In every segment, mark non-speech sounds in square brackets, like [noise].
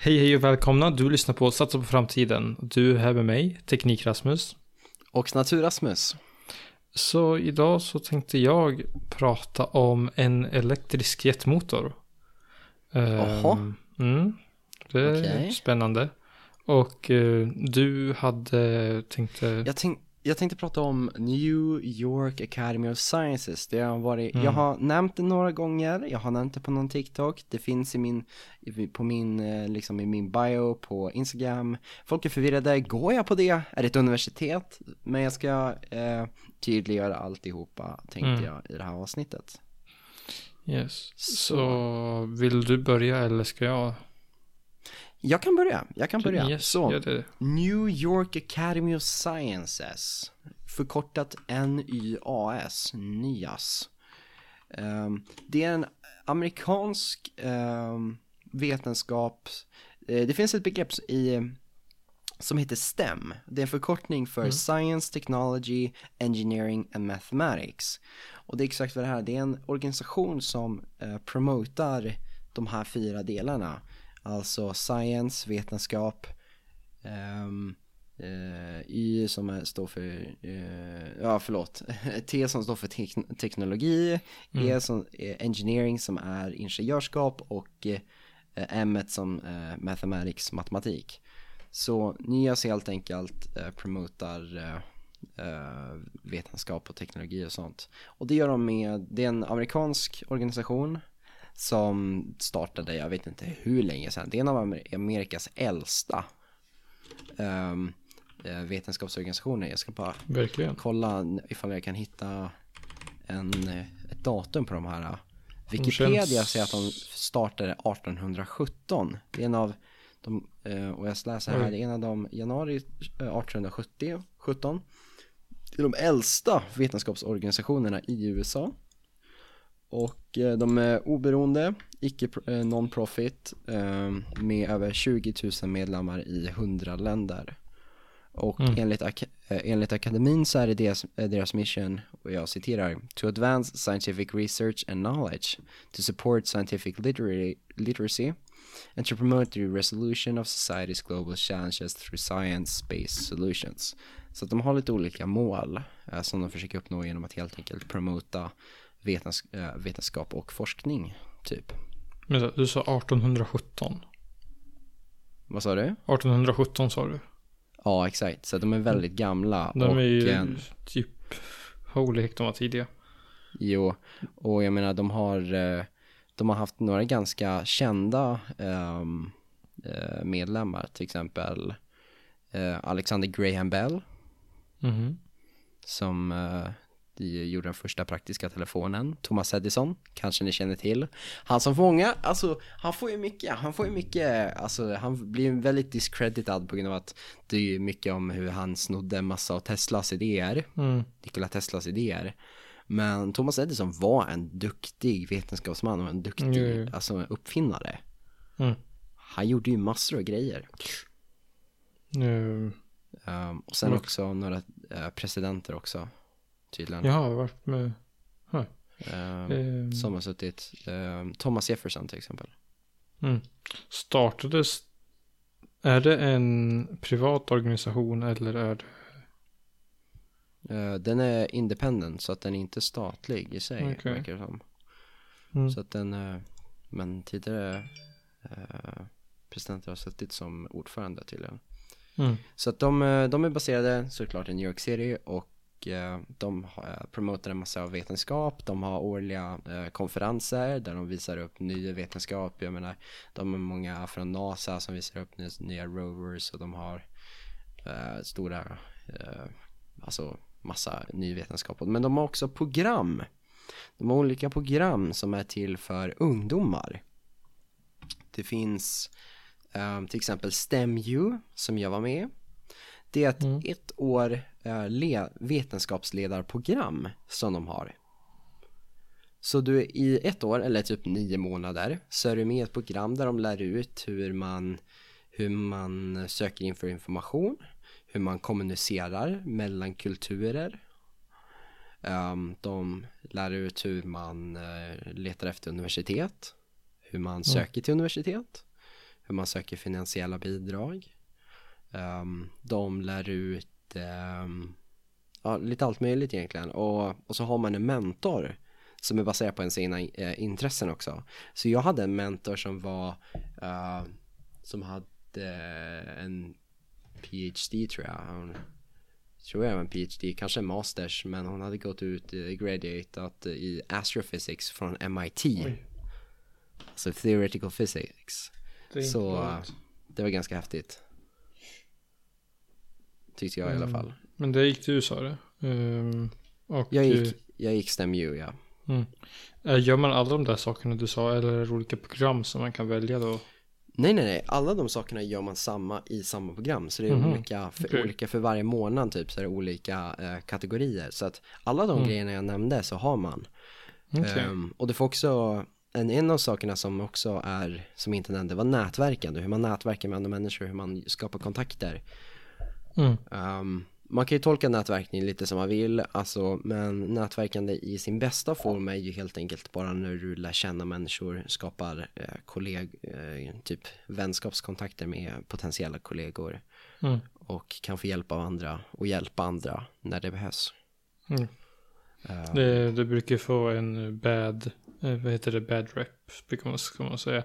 Hej hej och välkomna, du lyssnar på Satsa på framtiden. Du är här med mig, Teknik-Rasmus. Och Natur-Rasmus. Så idag så tänkte jag prata om en elektrisk jetmotor. Jaha. Um, mm, det är Okej. spännande. Och eh, du hade tänkt... Jag, tänk, jag tänkte prata om New York Academy of Sciences. Det har varit, Mm. Jag har nämnt det några gånger, jag har nämnt det på någon TikTok. Det finns i min, på min, eh, liksom i min bio på Instagram. Folk är förvirrade, går jag på det? Är det ett universitet? Men jag ska eh, tydliggöra alltihopa, tänkte Mm. jag, i det här avsnittet. Yes. Så. Så vill du börja eller ska jag? Jag kan börja, jag kan börja. Yes, Så. New York Academy of Sciences, förkortat NYAS, NYAS. Ehm, det är en amerikansk um, vetenskap, eh, det finns ett begrepp i, som heter STEM. Det är en förkortning för Science, Technology, Engineering and Mathematics. Och det är exakt vad det här är, det är en organisation som uh, promotar de här fyra delarna. Alltså science, vetenskap, Ehm, eh, y som är, står för, eh, ja förlåt, [laughs] T som står för tek- teknologi, E som är engineering som är ingenjörskap och M som mathematics, matematik. Så NYAS helt enkelt promotar vetenskap och teknologi och sånt. Och det gör de med, det är en amerikansk organisation som startade, jag vet inte hur länge sedan, det är en av Amer- Amerikas äldsta um, vetenskapsorganisationer. Jag ska bara Verkligen. kolla ifall jag kan hitta en, eh, ett datum på de här. Wikipedia känns- säger att de startade 1817. Det är en av de, eh, och jag läser här, det är en av de januari eh, 1870, 17. Det är de äldsta vetenskapsorganisationerna i USA. Och eh, de är oberoende, icke eh, non-profit eh, med över 20 000 medlemmar i 100 länder. Och Mm. enligt, ak- enligt akademin så är det deras, deras mission, och jag citerar, to advance scientific research and knowledge, to support scientific literary, literacy, and to promote the resolution of society's global challenges through science-based solutions. Så att de har lite olika mål eh, som de försöker uppnå genom att helt enkelt promota vetens, eh, vetenskap och forskning, typ. Men du sa 1817. Vad sa du? 1817 sa du. Ja, exakt. Så de är väldigt gamla. De och, är ju eh, typ, holy heck, de var tidiga. Jo, och jag menar de har, eh, de har haft några ganska kända eh, medlemmar, till exempel Alexander Graham Bell Mhm. som eh, de gjorde den första praktiska telefonen, Thomas Edison, kanske ni känner till. Han som många, alltså han får ju mycket, han får ju mycket, alltså han blir ju väldigt discredited på grund av att det är ju mycket om hur han snodde massa av Teslas idéer. Mm. Nikola Teslas idéer. Men Thomas Edison var en duktig vetenskapsman och en duktig jo. alltså, uppfinnare. Mm. Han gjorde ju massor av grejer. Nu, Um, och sen Mm. också några eh, presidenter också, tydligen. jag har varit med. Huh. Um, Ehm, som har suttit, um, Thomas Jefferson till exempel. Mm. Startades, är det en privat organisation eller är det? Uh, den är independent så att den är inte statlig i sig, Okej. verkar det som. Mm. Så att den, uh, men tidigare uh, presidenter har suttit som ordförande tydligen. Mm. Så att de, eh, de är baserade såklart i New York City och eh, de har- promotar en massa av vetenskap. De har årliga eh, konferenser där de visar upp ny vetenskap. Jag menar, de har många från NASA som visar upp nya, rovers och de har eh, stora, eh, alltså massa ny vetenskap. Men de har också program. De har olika program som är till för ungdomar. Det finns eh, till exempel STEMU som jag var med. Det är ett Mm. ett år eh, vetenskapsledarprogram som de har. Så du i ett år, eller typ nio månader, så är du med i ett program där de lär ut hur man, hur man söker inför information, hur man kommunicerar mellan kulturer. Ehm, de lär ut hur man eh, letar efter universitet, hur man söker till universitet, hur man söker finansiella bidrag. Um, de lär ut um, ja, lite allt möjligt egentligen och, och så har man en mentor som är baserad på ens egna eh, intressen också. Så jag hade en mentor som var uh, som hade en PhD tror jag. Hon, tror jag var en PhD, kanske en masters, men hon hade gått ut, graduatat i astrophysics från MIT. Oj. Alltså theoretical physics. Det Så uh, det var ganska häftigt. Tyckte jag mm. i alla mm. fall. Men det gick till USA det? Um, och jag gick, jag gick STEMU ja. Mm. Eh, gör man alla de där sakerna du sa eller är det olika program som man kan välja då? Nej, nej, nej. Alla de sakerna gör man samma i samma program. Så det är mm -hmm. olika, för, okay. olika för varje månad typ. Så är det olika eh, kategorier. Så att alla de mm. grejerna jag nämnde så har man. Okay. Um, ehm, och du får också, en, en av sakerna som också är, som inte nämnde, var nätverkande. Hur man nätverkar med andra människor, hur man skapar kontakter. Mm. Um, man kan ju tolka nätverkning lite som man vill, alltså, men nätverkande i sin bästa form är ju helt enkelt bara när du lär känna människor, skapar eh, kolleg, eh, typ vänskapskontakter med potentiella kollegor mm. och kan få hjälp av andra och hjälpa andra när det behövs. Mm. Uh, det, det, brukar få en bad, eh, vad heter det, bad rep, brukar man, ska man säga,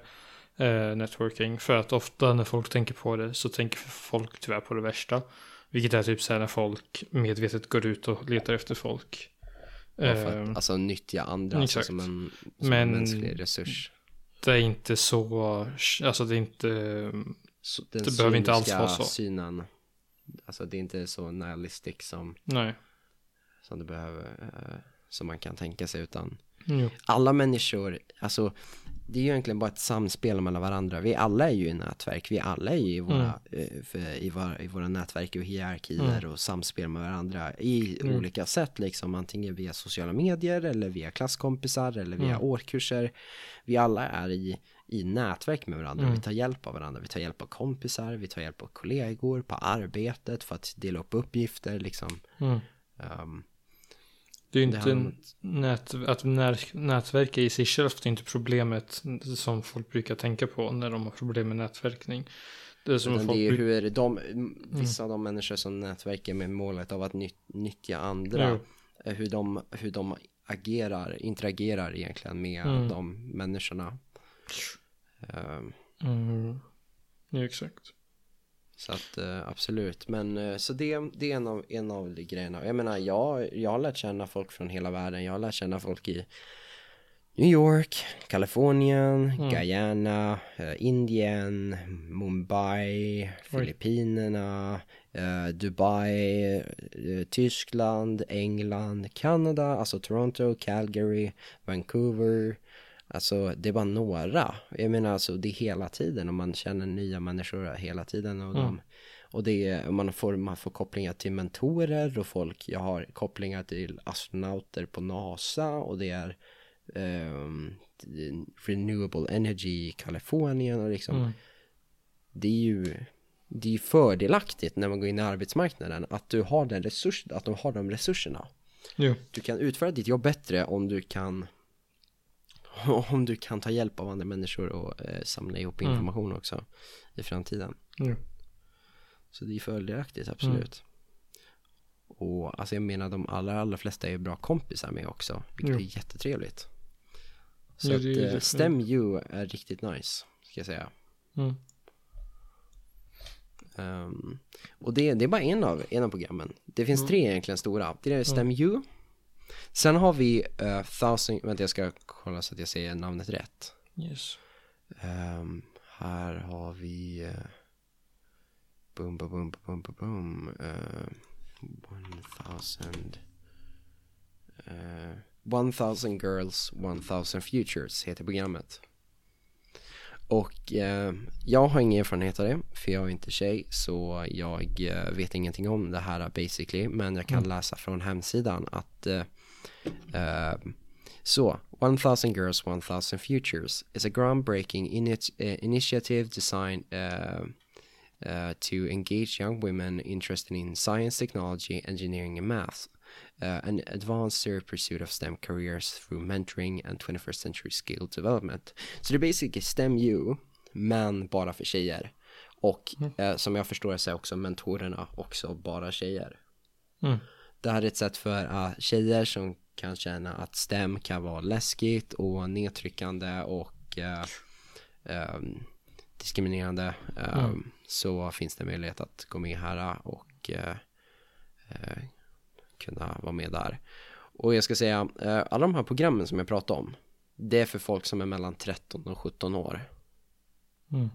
eh, networking, för att ofta när folk tänker på det så tänker folk tyvärr på det värsta. Vilket är typ så här när folk medvetet går ut och letar efter folk. Ja, att, uh, alltså nyttja andra alltså, som, en, som Men, en mänsklig resurs. Det är inte så, alltså det är inte, så, det behöver inte alls vara så. synen, alltså det är inte så nihilistic som, Nej. som det behöver, uh, som man kan tänka sig utan jo. alla människor, alltså det är ju egentligen bara ett samspel mellan varandra. Vi alla är ju i nätverk, vi alla är ju i våra, mm. Eh, i, våra, i våra nätverk och hierarkier mm. och samspel med varandra i mm. olika sätt liksom, antingen via sociala medier eller via klasskompisar eller via mm. årkurser. Vi alla är i, i nätverk med varandra, vi mm. tar hjälp av varandra, vi tar hjälp av kompisar, vi tar hjälp av kollegor på arbetet för att dela upp uppgifter liksom. Um, det är ju inte nät, att nätverka i sig självt är inte problemet som folk brukar tänka på när de har problem med nätverkning. Det är som folk det är hur de, vissa mm. av de människor som nätverkar med målet av att nytt, nyttja andra, ja. hur, de, hur de agerar, interagerar egentligen med mm. de människorna. Um, mm. Ja, exakt. Så att uh, absolut, men uh, så det, det är en av, en av de grejerna. Jag menar, jag, jag har lärt känna folk från hela världen. Jag har lärt känna folk i New York, Kalifornien, mm. Guyana, uh, Indien, Mumbai, Oj. Filippinerna, Dubai, Tyskland, England, Kanada, alltså Toronto, Calgary, Vancouver, Alltså det bara några. Jag menar alltså det är hela tiden och man känner nya människor hela tiden. Och, mm. de, och det är, man, får, man får kopplingar till mentorer och folk. Jag har kopplingar till astronauter på NASA och det är um, Renewable Energy i Kalifornien och liksom. Mm. Det är ju det är fördelaktigt när man går in i arbetsmarknaden att du har den resurs, att de har de resurserna. Jo. Du kan utföra ditt jobb bättre om du kan [laughs] om du kan ta hjälp av andra människor och eh, samla ihop mm. information mm. också i framtiden. Mm. Så det är fördelaktigt, absolut. Mm. Och alltså jag menar de allra, allra flesta är bra kompisar med också, vilket är jättetrevligt. Så ja, att eh, STEM U är riktigt nice, ska jag säga. Um, och det, det är bara en av, en av programmen. Det finns tre egentligen stora. Det är STEM U, Sen har vi uh, Thousand, vänta jag ska kolla så att jag säger namnet rätt. Yes. Um, här har vi uh, boom, boom, boom, boom, boom, boom. Uh, 1000 uh, 1000 Girls, 1000 Futures heter programmet. Och eh, jag har ingen erfarenhet av det, för jag är inte tjej, så jag eh, vet ingenting om det här basically. Men jag kan mm. läsa från hemsidan att eh, Uh, so, 1000 Girls, 1000 Futures is a groundbreaking init- uh, initiative designed uh, uh, to engage young women interested in science, technology, engineering, and math, uh, and advance their pursuit of STEM careers through mentoring and 21st century skill development. So, det är basically STEM U, men bara för tjejer. Och eh, som jag förstår så är också mentorerna också bara tjejer. Mm. Det här är ett sätt för uh, tjejer som kan känna att STEM kan vara läskigt och nedtryckande och uh, um, diskriminerande. Um, Mm. Så finns det möjlighet att gå med här och uh, kunna vara med där. Och jag ska säga, uh, alla de här programmen som jag pratade om, det är för folk som är mellan 13 och 17 år. Mm.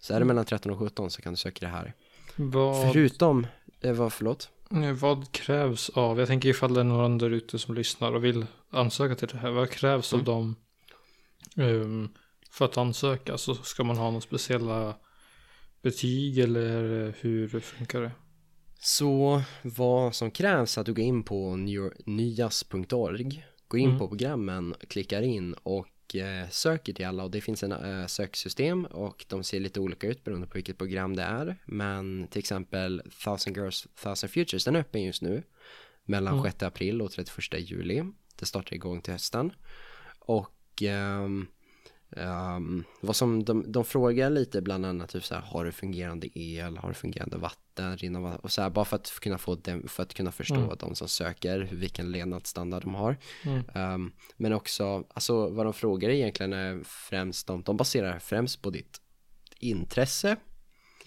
Så är det mellan 13 och 17 så kan du söka det här. Vad, Förutom, eh, vad förlåt? eh, vad krävs av, jag tänker ifall det är någon där ute som lyssnar och vill ansöka till det här. Vad krävs Mm. av dem ehm, för att ansöka? Så ska man ha några speciella betyg eller eh, hur funkar det? Så vad som krävs är att du går in på nyas.org, går in Mm. på programmen, klickar in och eh, söker till alla och det finns en eh, söksystem och de ser lite olika ut beroende på vilket program det är. Men till exempel Thousand Girls, Thousand Futures, den är öppen just nu mellan Mm. 6 april och 31 juli. Det startar igång till hösten. Och ehm, ehm, vad som de, de frågar lite bland annat typ så här, har du fungerande el, har du fungerande vatten, och så här bara för att kunna få dem, för att kunna förstå Mm. de som söker vilken levnadsstandard de har. Mm. Ehm, men också, alltså vad de frågar egentligen är främst, de, de baserar främst på ditt intresse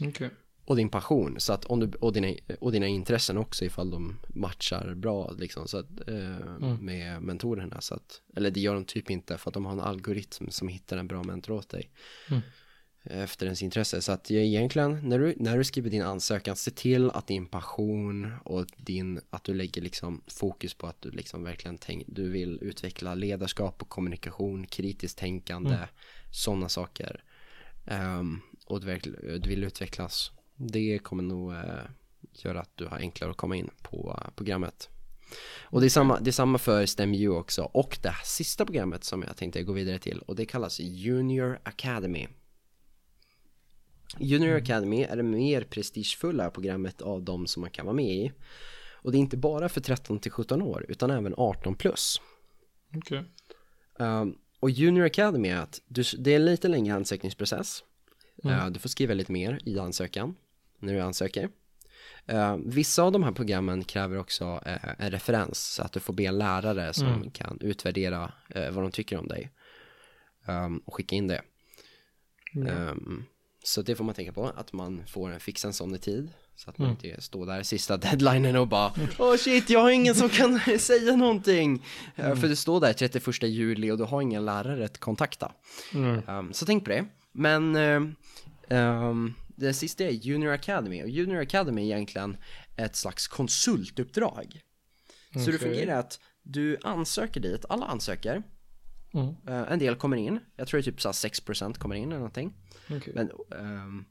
Okej. Och din passion. Så att om du, och, dina, och dina intressen också ifall de matchar bra liksom. Så att, eh, med mentorerna. Så att, eller det gör de typ inte för att de har en algoritm som hittar en bra mentor åt dig. Mm. efter ens intresse. Så att egentligen när du, när du skriver din ansökan se till att din passion och din, att du lägger liksom fokus på att du liksom verkligen tänk, du vill utveckla ledarskap och kommunikation, kritiskt tänkande, sådana saker. Ehm, och du, du vill utvecklas det kommer nog eh, göra att du har enklare att komma in på eh, programmet. Och det är, samma, det är samma för STEMU också och det här sista programmet som jag tänkte gå vidare till och det kallas Junior Academy. Junior Academy är det mer prestigefulla programmet av de som man kan vara med i. Och det är inte bara för 13 till 17 år utan även 18 plus. Okej. Um, och Junior Academy är att du, det är en lite längre ansökningsprocess. Mm. Uh, du får skriva lite mer i ansökan när du ansöker. Uh, vissa av de här programmen kräver också uh, en referens så att du får be en lärare som Mm. kan utvärdera uh, vad de tycker om dig. Um, och skicka in det. Ja. Um, så det får man tänka på, att man får fixa en sån i tid. Så att man Mm. inte står där sista [laughs] deadlinen och bara Åh shit, jag har ingen som kan [laughs] säga någonting. Uh, för du står där 31 juli och du har ingen lärare att kontakta. Mm. Um, så tänk på det. Men um, det sista är Junior Academy och Junior Academy är egentligen ett slags konsultuppdrag. Så det fungerar att du ansöker dit, alla ansöker, Mm. Uh, en del kommer in, jag tror det är typ så här 6% kommer in eller någonting. Okej. Men, ehm,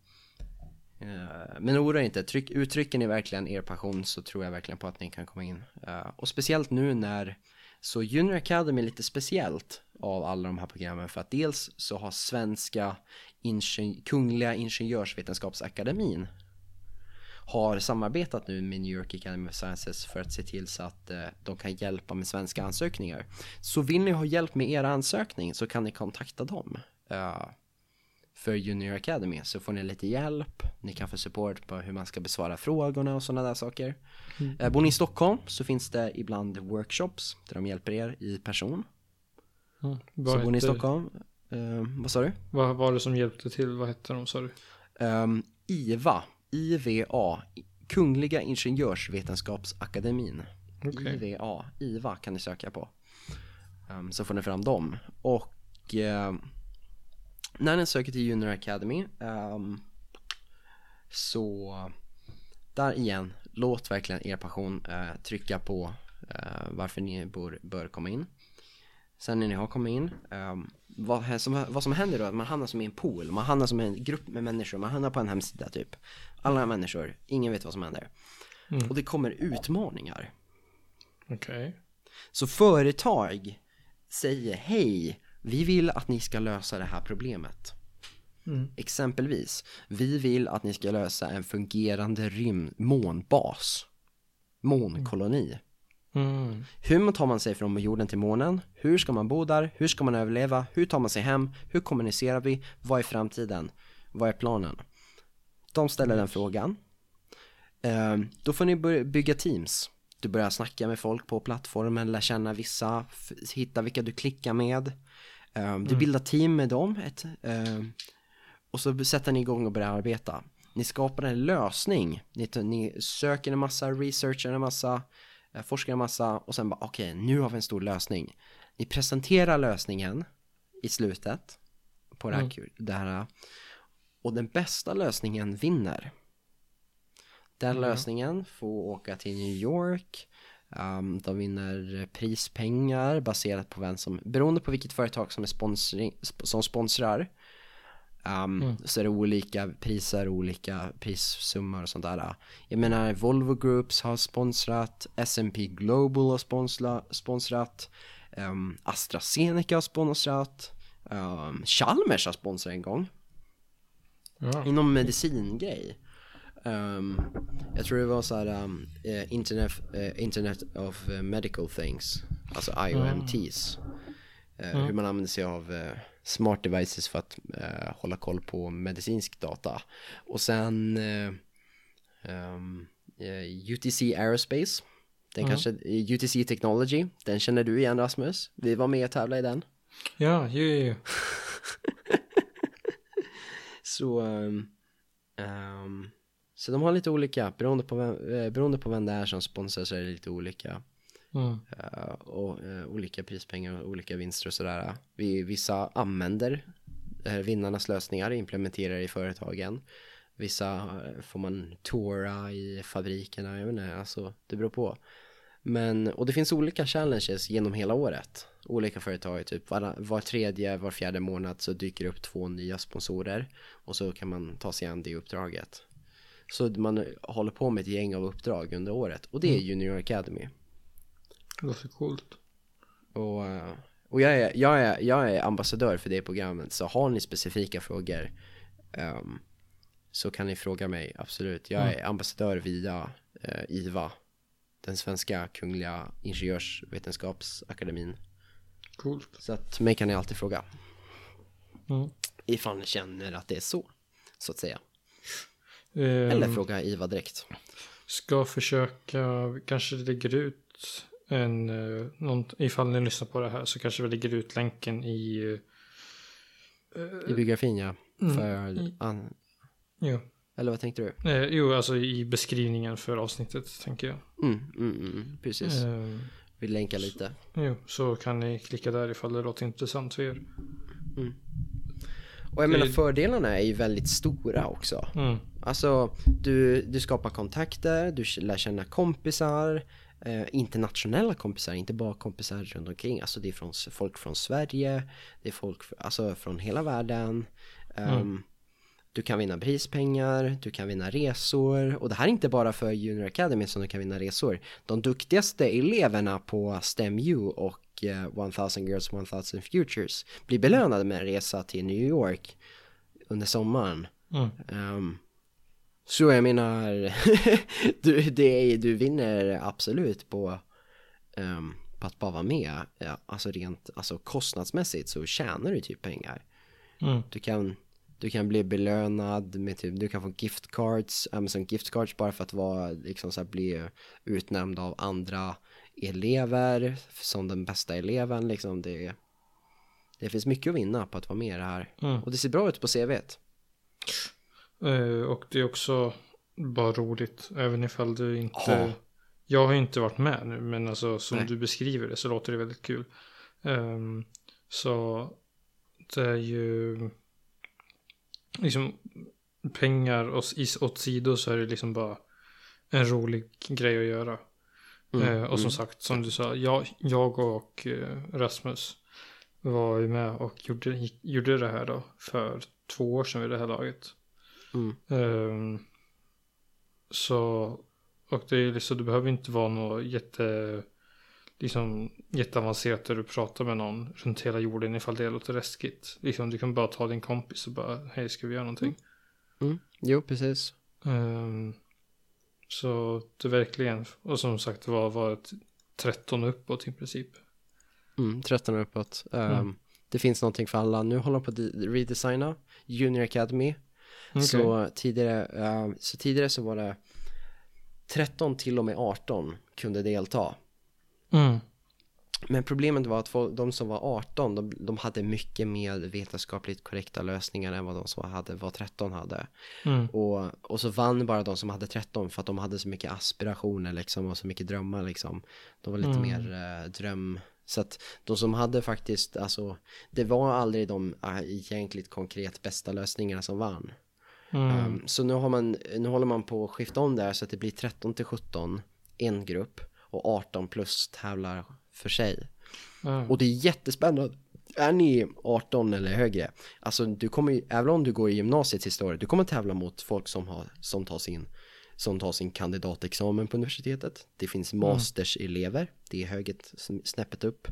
eh, men oroa inte, Tryck, uttrycker ni verkligen er passion så tror jag verkligen på att ni kan komma in. Eh, och speciellt nu när, så Junior Academy är lite speciellt av alla de här programmen för att dels så har svenska ingen, Kungliga Ingenjörsvetenskapsakademin har samarbetat nu med New York Academy of Sciences för att se till så att eh, de kan hjälpa med svenska ansökningar. Så vill ni ha hjälp med era ansökning så kan ni kontakta dem. eh, för Junior Academy så får ni lite hjälp, ni kan få support på hur man ska besvara frågorna och sådana där saker. Eh, bor ni i Stockholm så finns det ibland workshops där de hjälper er i person. Mm. Så Vad, bor ni i Stockholm, eh, vad sa du? vad var det som hjälpte till? Vad hette de sa du? Um, IVA, IVA, Kungliga Ingenjörsvetenskapsakademin. Okej. IVA, IVA kan ni söka på. Ehm, så får ni fram dem. Och ehm, när ni söker till Junior Academy ehm, så där igen, låt verkligen er passion eh, trycka på eh, varför ni bör, bör komma in. Sen när ni har kommit in, ehm, vad, som, vad som händer då är att man hamnar som i en pool, man hamnar som i en grupp med människor, man hamnar på en hemsida typ. Alla människor, ingen vet vad som händer. Mm. Och det kommer utmaningar. Okej. Så företag säger hej, vi vill att ni ska lösa det här problemet. Mm. Exempelvis, vi vill att ni ska lösa en fungerande rymd månbas. Månkoloni. Mm. Hur tar man sig från jorden till månen? Hur ska man bo där? Hur ska man överleva? Hur tar man sig hem? Hur kommunicerar vi? Vad är framtiden? Vad är planen? De ställer den frågan. Ehm, då får ni bygga teams. Du börjar snacka med folk på plattformen, lär känna vissa, hitta vilka du klickar med. Ehm, du bildar team med dem. Ett, ehm, och så sätter ni igång och börjar arbeta. Ni skapar en lösning. Ni, ni söker en massa, researchar en massa, forskar en massa och sen bara okej, nu har vi en stor lösning. Ni presenterar lösningen i slutet på det här, Mm. det här och den bästa lösningen vinner. Den Mm. lösningen får åka till New York. Um, de vinner prispengar baserat på vem som, beroende på vilket företag som, är sponsring, sp- som sponsrar. Um, Mm. Så är det olika priser, olika prissummor och sånt där. Jag menar Volvo Groups har sponsrat, S&P Global har sponsra, sponsrat, um, AstraZeneca har sponsrat, um, Chalmers har sponsrat en gång Ja. inom medicingrej. Um, jag tror det var så här um, eh, internet, eh, internet of eh, medical things, alltså IOMTs. Eh, Mm. Hur man använder sig av eh, smart devices för att eh, hålla koll på medicinsk data. Och sen eh, um, eh, UTC Aerospace. Den Mm. kanske, eh, UTC Technology, den känner du igen Rasmus. Vi var med och tävlade i den. Ja, ju, ju. [laughs] Så, ehm, ehm, så de har lite olika, beroende på, vem, beroende på vem det är som sponsrar så är det lite olika. Mm. eh, och eh, olika prispengar och olika vinster och sådär. Vi, vissa använder eh, vinnarnas lösningar, implementerar i företagen. Vissa får man toura i fabrikerna, jag vet inte, alltså det beror på. Men, och det finns olika challenges genom hela året. Olika företag, typ var, var tredje, var fjärde månad så dyker det upp två nya sponsorer. Och så kan man ta sig an det uppdraget. Så man håller på med ett gäng av uppdrag under året. Och det är Junior Academy. Det låter coolt. Och, eh, och jag, är, jag, är, jag är ambassadör för det programmet. Så har ni specifika frågor ehm, så kan ni fråga mig, absolut. Jag är ambassadör via eh, IVA. Den svenska kungliga ingenjörsvetenskapsakademin. Coolt. Så att mig kan ni alltid fråga. Mm. Ifall ni känner att det är så, så att säga. Ehm, Eller fråga IVA direkt. Ska försöka, kanske lägger ut en, uh, någon, ifall ni lyssnar på det här så kanske vi lägger ut länken i, I biografin ja. Mm. För, I- an, jo, eller vad tänkte du? eh, jo, alltså i beskrivningen för avsnittet tänker jag. Mm, mm, mm, precis. Ehm, Vi länkar lite. jo, så kan ni klicka där ifall det låter intressant för er. Och jag menar fördelarna är ju väldigt stora också. Mm. Alltså, du, du skapar kontakter, du lär känna kompisar, eh, internationella kompisar, inte bara kompisar runt omkring. Alltså det är från, folk från Sverige, det är folk alltså, från hela världen. Ehm, Du kan vinna prispengar, du kan vinna resor och det här är inte bara för Junior Academy som du kan vinna resor. De duktigaste eleverna på STEMU och eh, 1000 Girls 1000 Futures blir belönade med en resa till New York under sommaren. Mm. Ehm, så jag menar, [laughs] du, det är, du vinner absolut på, ehm, på att bara vara med. Ja, alltså rent alltså kostnadsmässigt så tjänar du typ pengar. Mm. Du kan, du kan bli belönad med typ, du kan få gift cards, Amazon gift cards bara för att vara, liksom så här, bli utnämnd av andra elever som den bästa eleven liksom. Det, det finns mycket att vinna på att vara med i det här. Mm. Och det ser bra ut på CVt. Eh, och det är också bara roligt, även ifall du inte... Ja. Jag har inte varit med nu, men alltså som Nej. du beskriver det så låter det väldigt kul. Ehm, så det är ju liksom pengar is- åt sidor så är det liksom bara en rolig grej att göra. Mm, Eh, och som mm. sagt, som du sa, jag, jag och eh, Rasmus var ju med och gjorde, gjorde det här då för två år sedan vid det här laget. Mm. Ehm, så, och det är liksom, det behöver inte vara något jätte, liksom, jätteavancerat där du pratar med någon runt hela jorden ifall det låter läskigt. Liksom, du kan bara ta din kompis och bara, hej ska vi göra någonting? Mm. Jo, precis. Ehm, så det verkligen, och som sagt det var, var ett 13 uppåt i princip. Mm, 13 och uppåt. Um, Mm. Det finns någonting för alla. Nu håller de på att de- redesigna Junior Academy. Okej. Så, tidigare, eh, så tidigare så var det 13 till och med 18 kunde delta. Mm. Men problemet var att folk, de som var 18, de, de hade mycket mer vetenskapligt korrekta lösningar än vad de som hade, var 13 hade. Mm. Och, och så vann bara de som hade 13 för att de hade så mycket aspirationer liksom och så mycket drömmar liksom. De var lite Mm. mer eh, dröm... Så att de som hade faktiskt, alltså, det var aldrig de eh, egentligt konkret bästa lösningarna som vann. Mm. Um, så nu, har man, nu håller man på att skifta om där så att det blir 13 till 17, en grupp, och 18 plus tävlar för sig. Ja. Och det är jättespännande. Är ni 18 eller högre, alltså du kommer ju, även om du går i gymnasiets historia, du kommer tävla mot folk som, har, som, tar sin, som tar sin kandidatexamen på universitetet. Det finns masterselever, det är höget snäppet upp.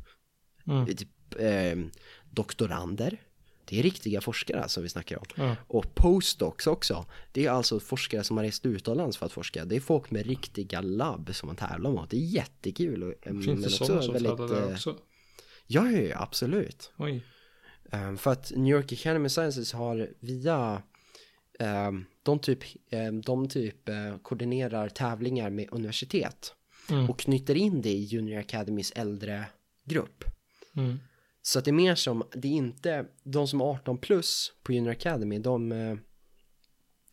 Mm. Typ, eh, doktorander, det är riktiga forskare som vi snackar om. Ja. Och postdocs också. Det är alltså forskare som har rest utomlands för att forska. Det är folk med riktiga labb som man tävlar mot. Det är jättekul. och, eh, Finns det sådana som tävlar där eh, också? Ja, ja, ja, absolut. Oj. Um, för att New York Academy of Sciences har via um, de typ, um, de typ uh, koordinerar tävlingar med universitet Mm. och knyter in det i Junior Academys äldre grupp. Mm. Så att det är mer som, det är inte, de som är 18 plus på Junior Academy, de eh,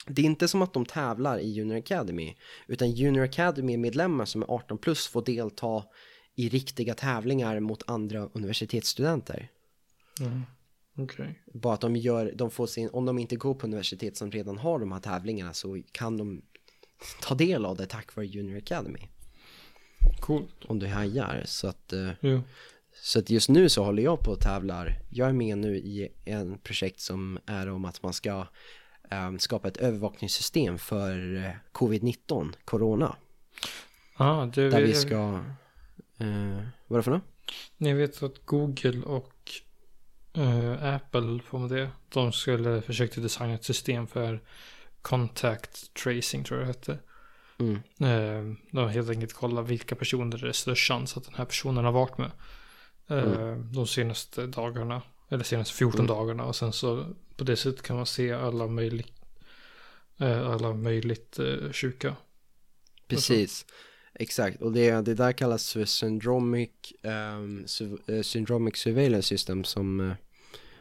det är inte som att de tävlar i Junior Academy, utan Junior Academy-medlemmar som är 18 plus får delta i riktiga tävlingar mot andra universitetsstudenter. Mm. Okej. Bara att de gör, de får sin, om de inte går på universitet som redan har de här tävlingarna så kan de [laughs] ta del av det tack vare Junior Academy. Coolt. Om du hajar. Så att, Jo. Så att just nu så håller jag på och tävlar. Jag är med nu i en projekt som är om att man ska eh, skapa ett övervakningssystem för eh, covid-19, corona. Ah, det Där vi ska, eh, vad är det för något? Ni vet att Google och eh, Apple, får man det? De skulle försöka designa ett system för contact tracing tror jag det hette. Mm. Eh, de helt enkelt kolla vilka personer det är störst chans att den här personen har varit med. Eh, De senaste dagarna. Eller senaste 14 Mm. dagarna. Och sen så på det sättet kan man se alla möjligt, eh, alla möjligt eh, sjuka. Precis, exakt. Och det, det där kallas för syndromic, um, su, syndromic surveillance system som,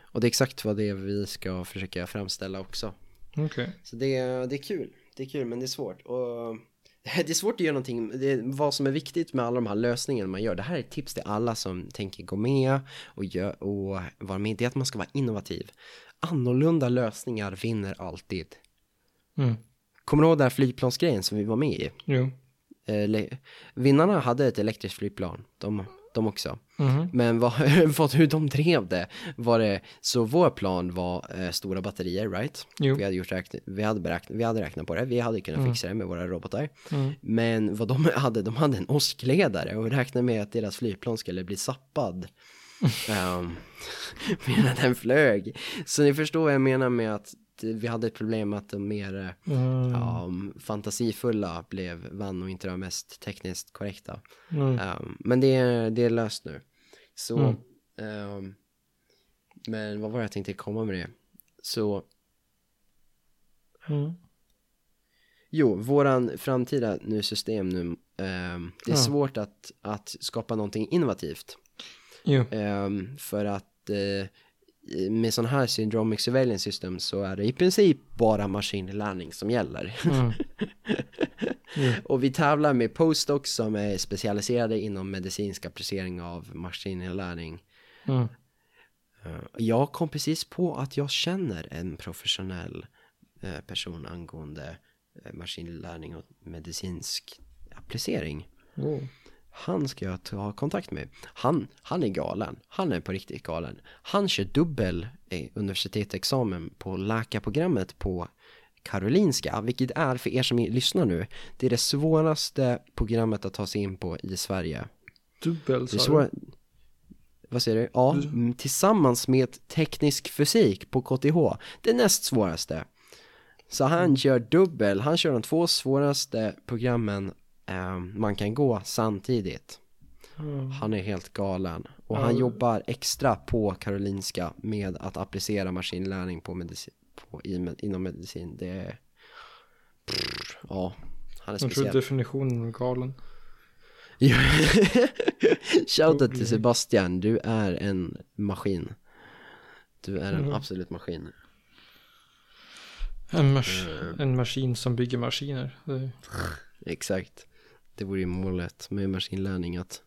och det är exakt vad det är vi ska försöka framställa också. Okej. Så det, det är kul, det är kul men det är svårt. Och [laughs] det är svårt att göra någonting, det vad som är viktigt med alla de här lösningarna man gör. Det här är ett tips till alla som tänker gå med och, gör, och vara med. Det är att man ska vara innovativ. Annorlunda lösningar vinner alltid. Mm. Kommer du ihåg den här flygplansgrejen som vi var med i? Jo. Ele- vinnarna hade ett elektriskt flygplan, de, de också. Mhm. Men vad, [laughs] vad, hur de drev det var det, så vår plan var eh, stora batterier, right? Jo. Vi hade, gjort räkn, vi, hade beräknat, vi hade räknat på det, vi hade kunnat fixa det med våra robotar. Mm. Men vad de [laughs] hade, de hade en åskledare och räknade med att deras flygplan skulle bli zappad. um, [laughs] medan den flög. Så ni förstår vad jag menar med att vi hade ett problem att de mer Mm. ja, fantasifulla blev vann och inte de mest tekniskt korrekta. Mm. Um, men det är, det är löst nu. Så, Mm. ehm, men vad var det jag tänkte komma med det? Så, Mm. jo, våran framtida nu system nu, ehm, det är svårt att, att skapa någonting innovativt. För att eh, med sån här syndromic surveillance system så är det i princip bara maskininlärning som gäller. Mm. [laughs] Och vi tävlar med postdocs som är specialiserade inom medicinsk applicering av maskininlärning. Mm. Eh, Jag kom precis på att jag känner en professionell eh, person angående eh, maskininlärning och medicinsk applicering. Oh. Han ska jag ta kontakt med. Han, han är galen. Han är på riktigt galen. Han kör dubbel eh, universitetsexamen på läkarprogrammet på Karolinska, vilket är för er som lyssnar nu, det är det svåraste programmet att ta sig in på i Sverige. Dubbel sa svåra... du? Vad säger du? Ja, mm, tillsammans med teknisk fysik på KTH. Det näst svåraste. Så han kör dubbel, han kör de två svåraste programmen eh, man kan gå samtidigt. Han är helt galen. Och han Ja. jobbar extra på Karolinska med att applicera maskinlärning på medicin, på, inom medicin. Det är... Pff, ja, han är Jag tror speciell. definitionen är galen. [laughs] Shoutout till Sebastian, du är en maskin. Du är en Mm. absolut maskin. En, mas Eh. en maskin som bygger maskiner. Exakt. Det vore ju målet med maskinlärning att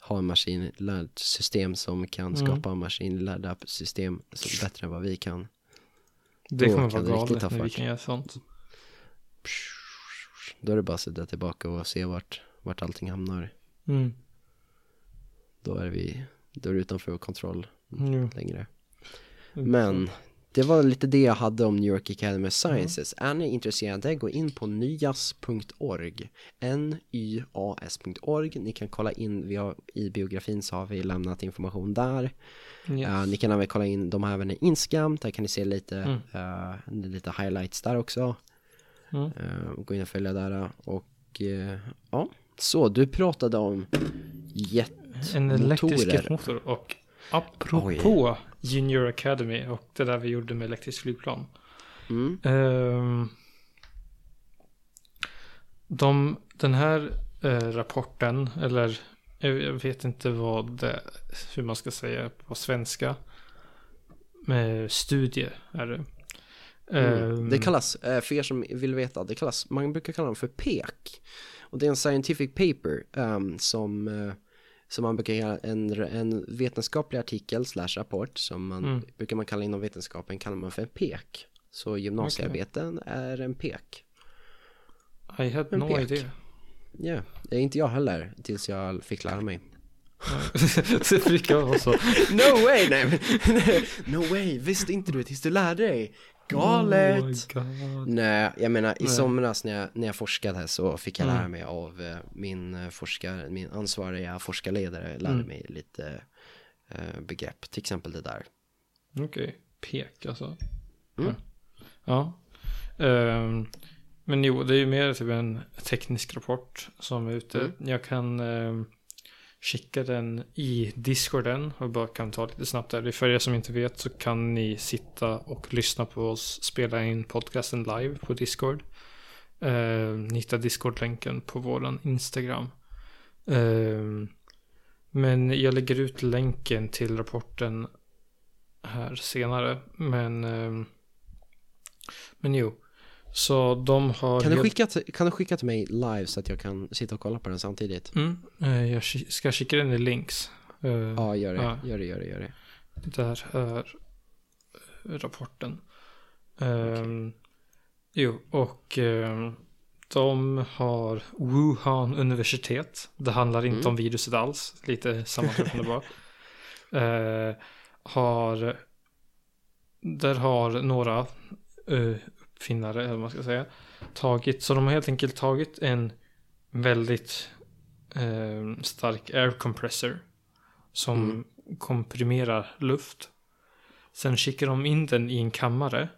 ha en maskinlärd system som kan Mm. skapa maskinlärda system som bättre än vad vi kan. det Då kommer kan vara galet när vi fart. kan göra sånt. Då är det bara att sitta tillbaka och se vart, vart allting hamnar. Mm. Då är vi då är det utanför vår kontroll Jo. längre. Mm. Men det var lite det jag hade om New York Academy of Sciences. Är ni intresserade, gå in på nyas.org. nyas.org. Ni kan kolla in, vi har, i biografin så har vi lämnat information där. Yes. Eh, ni kan även kolla in, de har även en Instagram, där kan ni se lite, Mm. eh, lite highlights där också. Mm. Eh, gå in och följa där och ja, så du pratade om En elektrisk jetmotorer. jetmotor och apropå Junior Academy och det där vi gjorde med elektriskt flygplan. Mm, Ehm, de, den här eh, rapporten, eller jag, vet inte vad det, hur man ska säga på svenska. Med studie är det. mm. Ehm, Det kallas, eh, för er som vill veta, det kallas, man brukar kalla dem för PEK. Och det är en scientific paper ehm, som, eh, som man brukar kalla en, en vetenskaplig artikel slash rapport som man Mm. brukar man kalla inom vetenskapen kallar man för en PEK. Så gymnasiearbeten är en PEK. I had en no pek. idea. Ja, är inte jag heller tills jag fick lära mig. [laughs] det brukar vara så. No way! Nej, [laughs] no way, visste inte du tills du lärde dig? Galet! Oh. Nej, jag menar i Nej. somras när jag, när jag forskade så fick jag Mm. lära mig av eh, min eh, forskare, min ansvariga forskarledare lärde Mm. mig lite eh, begrepp, till exempel det där. Okej, pek alltså. Mm. Ja. Ehm, men jo, det är ju mer typ en teknisk rapport som är ute. Mm. Jag kan ehm, skicka den i discorden och bara kan ta lite snabbt där. För er som inte vet så kan ni sitta och lyssna på oss spela in podcasten live på discord. Eh, ni hittar discord-länken på våran Instagram. Eh, men jag lägger ut länken till rapporten här senare. Men, eh, men jo. Så de har... Kan du, skicka till, kan du skicka till mig live så att jag kan sitta och kolla på den samtidigt? Mm, eh, jag ska skicka den i links. Eh, Ja, gör det, Ja. gör det, gör det, gör det. Där är rapporten. Ehm, Jo, och ehm, de har Wuhan universitet. Det handlar inte Mm. om viruset alls. Lite sammanfattande bara. [laughs] Eh, har, där har några uppfinnare, eller vad man ska säga, tagit, så de har helt enkelt tagit en väldigt eh, stark air compressor som Mm. komprimerar luft. Sen skickar de in den i en kammare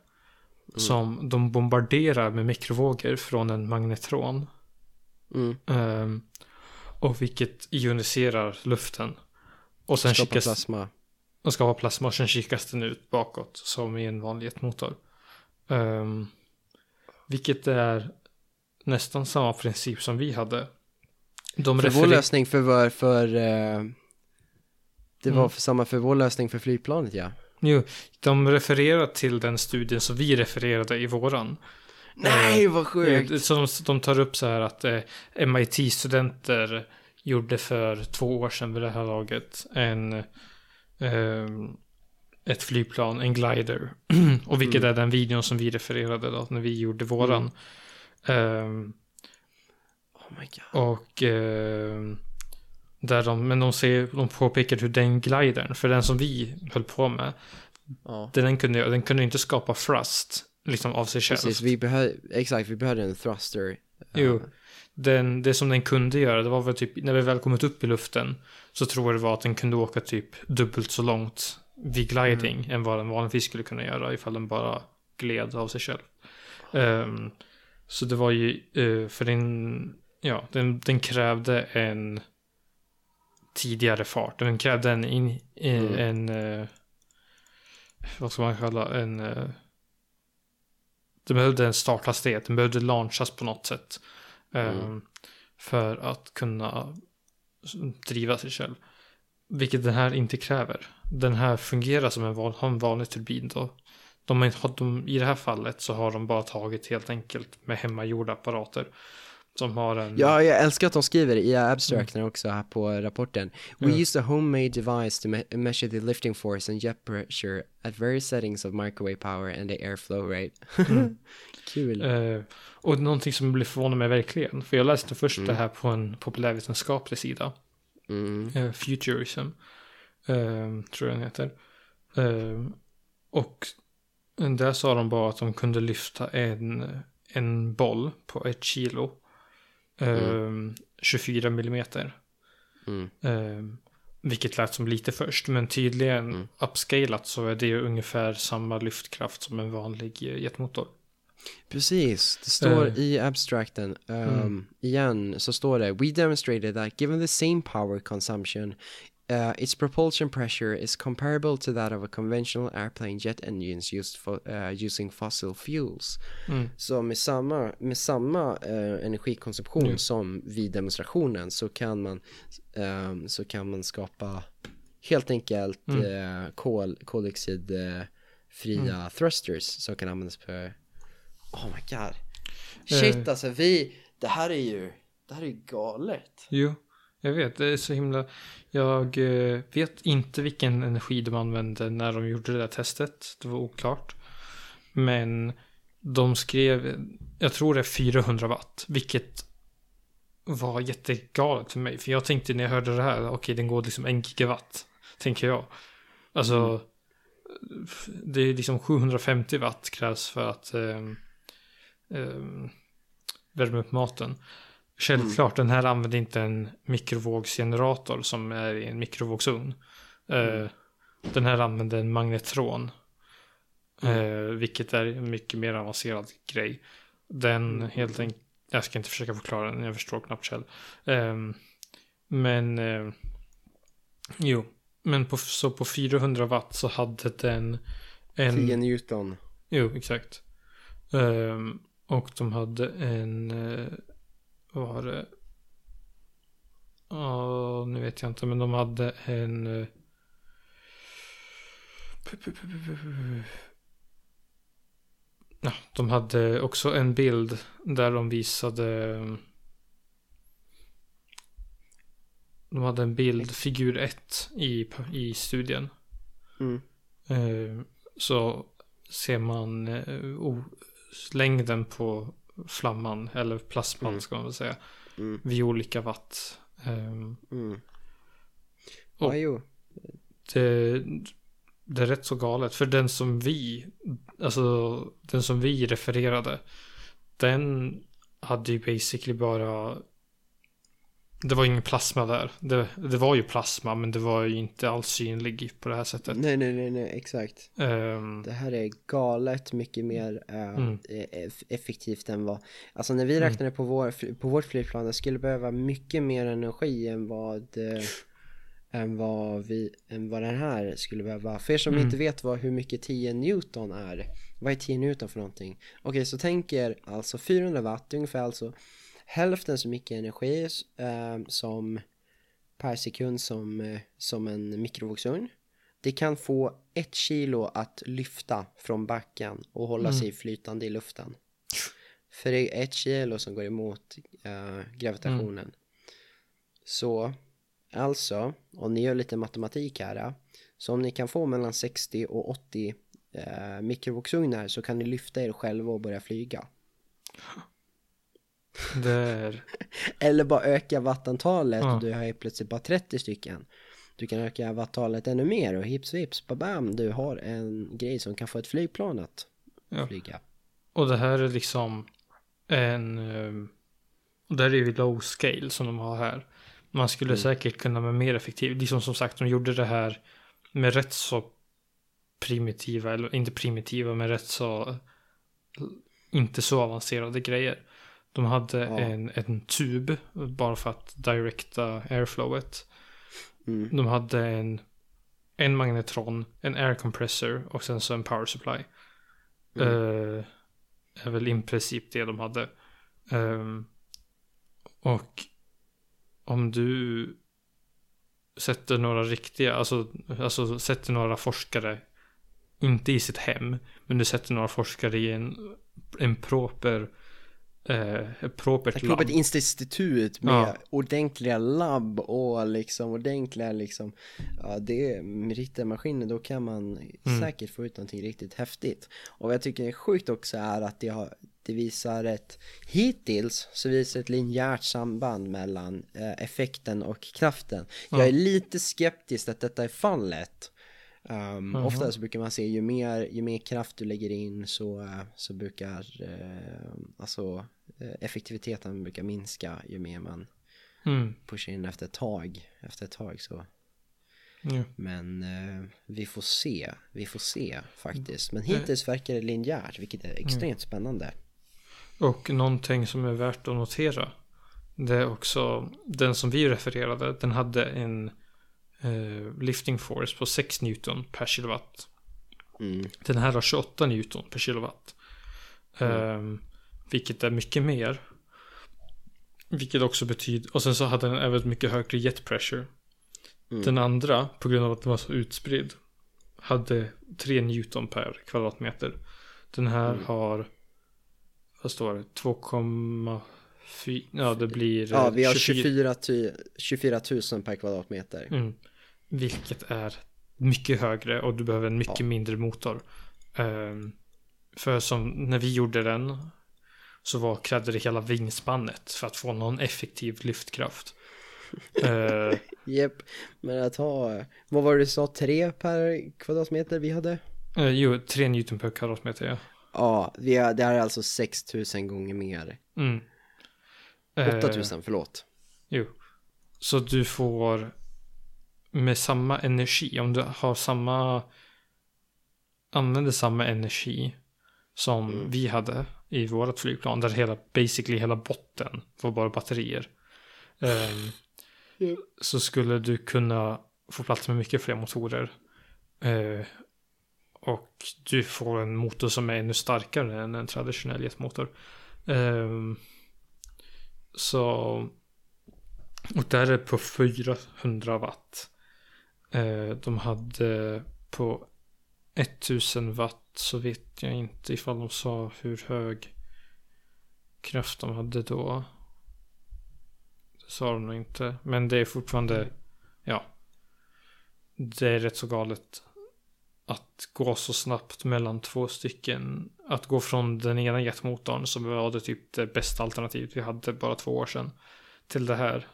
som de bombarderar med mikrovågor från en magnetron. Mm. Ehm, och vilket ioniserar luften. Och sen skickas, plasma. och skapar plasma och sen skickas den ut bakåt som i en vanlig jetmotor. Ehm, vilket är nästan samma princip som vi hade. De För vår lösning för, vår, för eh, det var Mm. för samma för vår lösning för flygplanet ja. Jo, de refererar till den studien som vi refererade i våran. Nej vad Eh, sjukt! Så de, de tar upp så här att eh, MIT-studenter gjorde för två år sedan vid det här laget en, eh, ett flygplan, en glider. [clears throat] och vilket Mm. är den videon som vi refererade då, när vi gjorde våran. Ehm, Oh my god. och ehm, där de, men de, ser, de påpekar hur den glidern, för den som vi höll på med, Ja. den kunde, den kunde inte skapa thrust liksom av sig själv. Precis, vi exakt, vi behövde en thruster. Jo. Eh, Den, det som den kunde göra, det var väl typ, när vi väl kommit upp i luften, så tror jag det var att den kunde åka typ dubbelt så långt vid gliding än vad den vanligtvis skulle kunna göra ifall den bara gled av sig själv. Ehm, så det var ju, eh, för den, ja, den, den krävde en tidigare fart. Den krävde en, in, eh, Mm. en eh, vad ska man kalla en eh, det behövde en starthastighet, den behövde launchas på något sätt. eh, Mm. För att kunna driva sig själv. Vilket den här inte kräver. Den här fungerar som en, van, en vanlig turbin då. De har, de, I det här fallet så har de bara tagit helt enkelt med hemmagjorda apparater. Som har en... Ja, jag älskar att de skriver i abstracten också här på rapporten. We Ja. used a homemade device to me- measure the lifting force and jet pressure at various settings of microwave power and the airflow rate. Mm. [laughs] Kul. Eh, och någonting som blir förvånad mig verkligen. För jag läste först Mm. det här på en populärvetenskaplig sida. Mm. Eh, Futurism. Eh, tror jag den heter. Eh, och där sa de bara att de kunde lyfta en, en boll på ett kilo. Eh, 24 millimeter. Mm. Eh, vilket lät som lite först. Men tydligen Mm. upscalat så är det ungefär samma lyftkraft som en vanlig jetmotor. Precis, det står Eh. i abstracten, um, Mm. igen så står det We demonstrated that given the same power consumption uh, its propulsion pressure is comparable to that of a conventional airplane jet engines used for, uh, using fossil fuels. Mm. Så med samma, med samma eh, energikonsumtion Mm. som vid demonstrationen så kan man, ehm, så kan man skapa helt enkelt Mm. eh, kol, koldioxidfria Mm. thrusters som kan användas för Oh my god Shit Eh. alltså vi, det här är ju, det här är ju galet Jo, jag vet. Det är så himla... Jag eh, vet inte vilken energi de använde när de gjorde det där testet. Det var oklart. Men de skrev, jag tror det är 400 watt. Vilket var jättegalet för mig. För jag tänkte när jag hörde det här, okej den går liksom en gigawatt. Tänker jag. Alltså, det är liksom 750 watt krävs för att ehm, ehm, värma upp maten. Självklart, den här använder inte en mikrovågsgenerator som är i en mikrovågsugn. Eh, den här använder en magnetron. Eh, vilket är en mycket mer avancerad grej. Den helt enkelt, jag ska inte försöka förklara den, jag förstår knappt själv. Ehm, men, eh, jo. Men på, så på 400 watt så hade den en... 10 Newton Jo, exakt. Ehm, och de hade en, var det? Ja, nu vet jag inte, men de hade en... eh, Ja, de hade också en bild där de visade... De hade en bild, figur 1 i, i studien. mm. Eh, så ser man eh, längden på flamman, eller plasman Mm. ska man väl säga, Mm. vid olika watt. Eh, Mm. Och- Ja, jo. det, det är rätt så galet, för den som vi, alltså den som vi refererade, den hade ju basically bara det var ingen plasma där. Det, det var ju plasma, men det var ju inte alls synlig på det här sättet. Nej, nej, nej, nej, exakt. Ehm, Det här är galet mycket mer eh, Mm. eff- effektivt än vad, alltså när vi Mm. räknade på, vår, på vårt flygplan, det skulle behöva mycket mer energi än vad, eh, än vad vi, än vad den här skulle behöva. För er som Mm. inte vet vad, hur mycket 10 Newton är, vad är 10 Newton för någonting? Okej, så tänk er alltså 400 watt, ungefär alltså hälften så mycket energi eh, som per sekund som, eh, som en mikrovågsugn. Det kan få ett kilo att lyfta från backen och hålla Mm. sig flytande i luften. För det är ett kilo som går emot eh, gravitationen. Så alltså, om ni gör lite matematik här. eh, Så om ni kan få mellan 60 och 80 eh, mikrovågsugnar så kan ni lyfta er själva och börja flyga. Det är... [laughs] Eller bara öka wattantalet Ja. och du har ju plötsligt bara 30 stycken. Du kan öka wattalet ännu mer och hips vips babam du har en grej som kan få ett flygplan att Ja. flyga. Och det här är liksom en... ehm, Och det här är ju low scale som de har här. Man skulle Mm. säkert kunna med mer effektiv. Liksom som sagt, de gjorde det här med rätt så primitiva, eller inte primitiva, men rätt så inte så avancerade grejer. De hade Ja. en, en tub bara för att directa airflowet. Mm. De hade en, en magnetron, en air compressor och sen så en power supply. Mm. Eh, är väl i princip det de hade. Ehm, och om du sätter några riktiga, alltså, alltså sätter några forskare, inte i sitt hem, men du sätter några forskare i en, en proper, eh, propert Ett labb. propert institut med Ja. ordentliga labb och liksom ordentliga liksom Ja det är riktiga maskiner då kan man Mm. säkert få ut någonting riktigt häftigt Och vad jag tycker är sjukt också är att det, har, det visar ett Hittills så visar ett linjärt samband mellan eh, effekten och kraften Jag Ja. är lite skeptisk att detta är fallet Um, Jaha. ofta så brukar man se ju mer, ju mer kraft du lägger in så, eh, så brukar eh, alltså eh, effektiviteten brukar minska ju mer man Mm. pushar in efter ett tag. Efter ett tag så. Ja. Men eh, vi får se, vi får se faktiskt. Men Mm. hittills verkar det linjärt vilket är extremt spännande. Och någonting som är värt att notera. Det är också den som vi refererade. Den hade en eh, lifting force på 6 Newton per kilowatt. Mm. Den här har 28 Newton per kilowatt. Ehm, vilket är mycket mer. Vilket också betyder, och sen så hade den även mycket högre jet pressure. Mm. Den andra, på grund av att den var så utspridd, hade 3 Newton per kvadratmeter. Den här Mm. har, vad står det, 2,4, ja det blir Ja, eh, vi har 24, ty, 24 000 per kvadratmeter. Mm. Vilket är mycket högre och du behöver en mycket Ja. mindre motor. Ehm, för som när vi gjorde den så var, krävde det hela vingspannet för att få någon effektiv lyftkraft. [laughs] Eh, Japp, men att ha, vad var det du sa, 3 per kvadratmeter vi hade? eh, jo, 3 Newton per kvadratmeter ja. Ja, vi har, det här är alltså 6000 gånger mer. Mm. Eh, 8000, förlåt. Jo. Så du får med samma energi, om du har samma använder samma energi som Mm. vi hade i vårt flygplan, där hela, basically hela botten var bara batterier. Ehm, Ja. Så skulle du kunna få plats med mycket fler motorer. Eh, och du får en motor som är ännu starkare än en traditionell jetmotor. Ehm, så och där är på 400 watt. Eh, de hade på 1000 watt så vet jag inte ifall de sa hur hög kraft de hade då. Det sa de nog inte. Men det är fortfarande, ja. Det är rätt så galet att gå så snabbt mellan två stycken. Att gå från den ena jetmotorn som var det typ det bästa alternativet vi hade bara två år sedan. Till det här.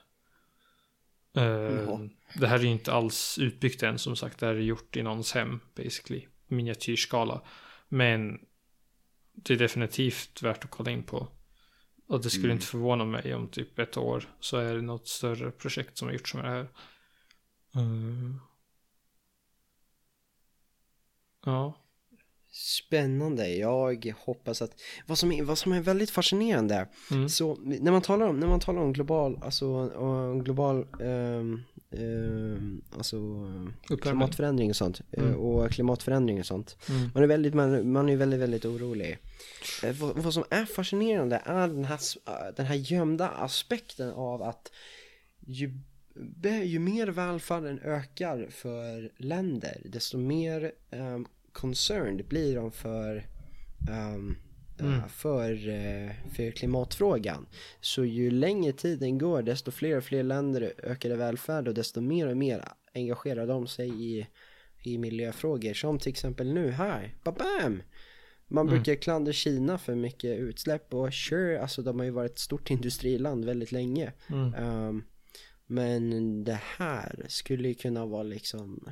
Jaha. Det här är ju inte alls utbyggt än som sagt. Det här är gjort i någons hem basically. Miniatyrskala. Men det är definitivt värt att kolla in på. Och det skulle Mm. inte förvåna mig om typ ett år så är det något större projekt som har gjorts med det här. Mm. Ja. Spännande, jag hoppas att vad som är, vad som är väldigt fascinerande Mm. Så när man talar om, när man talar om global, alltså om global, ehm, ehm, alltså Uppvärmning. klimatförändring och sånt eh, Mm. och klimatförändring och sånt Mm. Man är väldigt, man, man är väldigt, väldigt orolig Eh, vad, vad som är fascinerande är den här, äh, den här gömda aspekten av att ju, ju mer välfärden ökar för länder desto mer um, concerned blir de för eh, Mm. för, eh, för klimatfrågan. Så ju längre tiden går desto fler och fler länder ökar i välfärd och desto mer och mer engagerar de sig i, i miljöfrågor. Som till exempel nu här, babam! Man Mm. brukar klandra Kina för mycket utsläpp och sure, alltså de har ju varit ett stort [laughs] industriland väldigt länge. Mm. Ehm, men det här skulle ju kunna vara liksom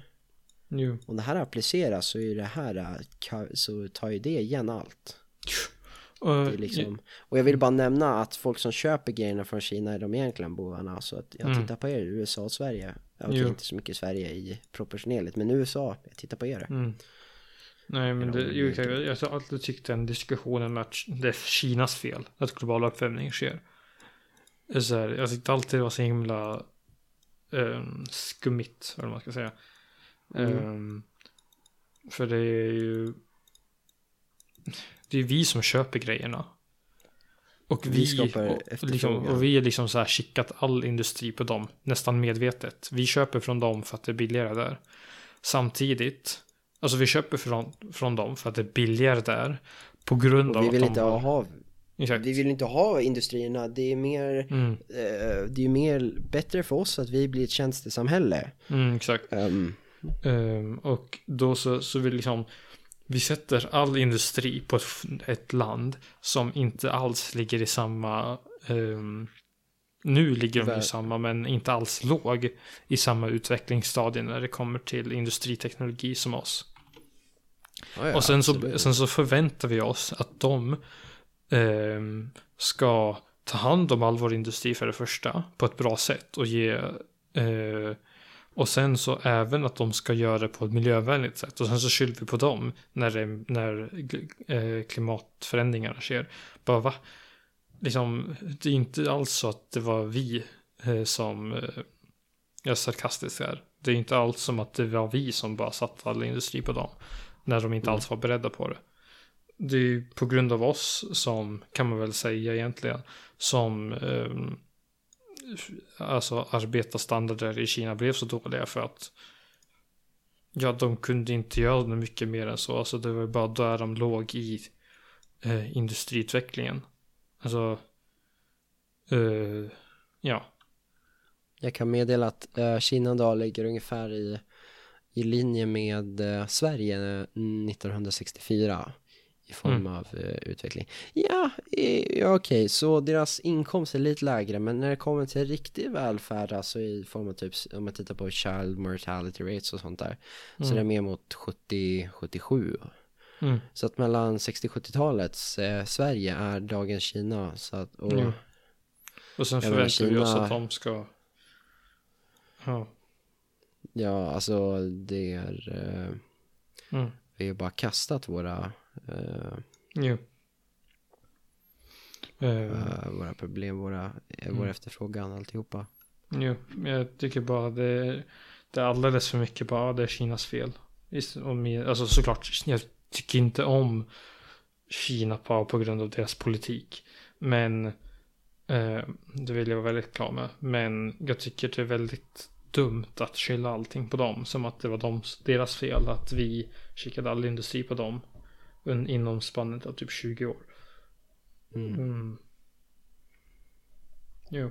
Jo. om det här appliceras så är det här ka- så tar ju det igen allt. [laughs] Och, liksom, och jag vill bara nämna att folk som köper grejerna från Kina är de egentligen bovarna. Så att jag Mm. tittar på er, USA och Sverige. Ja, Okej, Jo. inte så mycket Sverige i proportionerligt, men USA, jag tittar på er. Mm. Nej men det, jo, det jag, jag har alltid tyckt den diskussionen med att det är Kinas fel att global uppvärmning sker. Så här, jag tyckte alltid det var så himla um, skummigt, eller vad man ska säga. Mm. Um, för det är ju det är vi som köper grejerna. Och Vi vi, skapar och, liksom, och vi är liksom så här skickat all industri på dem, nästan medvetet. Vi köper från dem för att det är billigare där. Samtidigt, alltså vi köper från, från dem för att det är billigare där. På grund Och av vi att vill de inte har- ha, Exakt. vi vill inte ha industrierna, det är mer, Mm, eh, det är mer bättre för oss att vi blir ett tjänstesamhälle. mm, exakt. Ehm, Ehm, och då så, så vi liksom, vi sätter all industri på ett, ett land som inte alls ligger i samma, ehm, nu ligger de i samma, men inte alls låg i samma utvecklingsstadie när det kommer till industriteknologi som oss. ja, ja, och sen så, sen så förväntar vi oss att de ehm, ska ta hand om all vår industri för det första på ett bra sätt och ge eh, och sen så även att de ska göra det på ett miljövänligt sätt och sen så skyller vi på dem när, det, när eh, klimatförändringarna sker. Bara va? Liksom, det är inte alls så att det var vi eh, som eh, jag är sarkastisk här. Det är inte alls som att det var vi som bara satte all industri på dem. När de inte Mm. alls var beredda på det. Det är på grund av oss som, kan man väl säga egentligen, som ehm, alltså arbetarstandarder i Kina blev så dåliga för att ja, de kunde inte göra mycket mer än så. Alltså det var bara där de låg i eh, industriutvecklingen. Alltså, eh, ja. Jag kan meddela att eh, Kina idag ligger ungefär i, i linje med eh, Sverige eh, 1964 i form Mm. av eh, utveckling. Ja, eh, ja okej, så deras inkomst är lite lägre, men när det kommer till riktig välfärd, alltså i form av typ, om man tittar på child mortality rates och sånt där, så är det mer mot 70-77. Mm. Så att mellan 60-70-talets eh, Sverige är dagens Kina. Så att, och, Ja. Och sen förväntar vi oss Kina- att de ska ja. ja, alltså det är, eh, Mm. vi har bara kastat våra Jo. Eh, Eh, våra problem, våra, eh, vår Mm. efterfrågan, alltihopa. Jo, jag tycker bara det, det är alldeles för mycket bara det är Kinas fel. Alltså såklart, jag tycker inte om Kina bara på grund av deras politik. Men eh, det vill jag vara väldigt klar med. Men jag tycker det är väldigt dumt att skylla allting på dem. Som att det var dems, deras fel att vi skickade all industri på dem. Inom spannet av typ 20 år. Mm. Mm. Jo.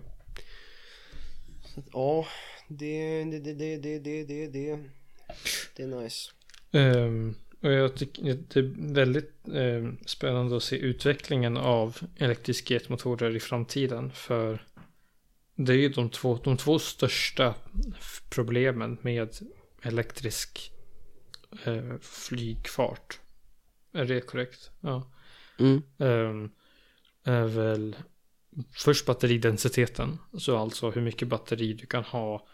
Ja, det, det, det, det, det, det, det, det, är nice. Ehm, och jag tycker det är väldigt ehm, spännande att se utvecklingen av elektriska jetmotorer i framtiden. För det är ju de två, de två största problemen med elektrisk eh, flygfart. Är det korrekt? Ja. Mm. Ehm, är väl först batteridensiteten. Så alltså hur mycket batteri du kan ha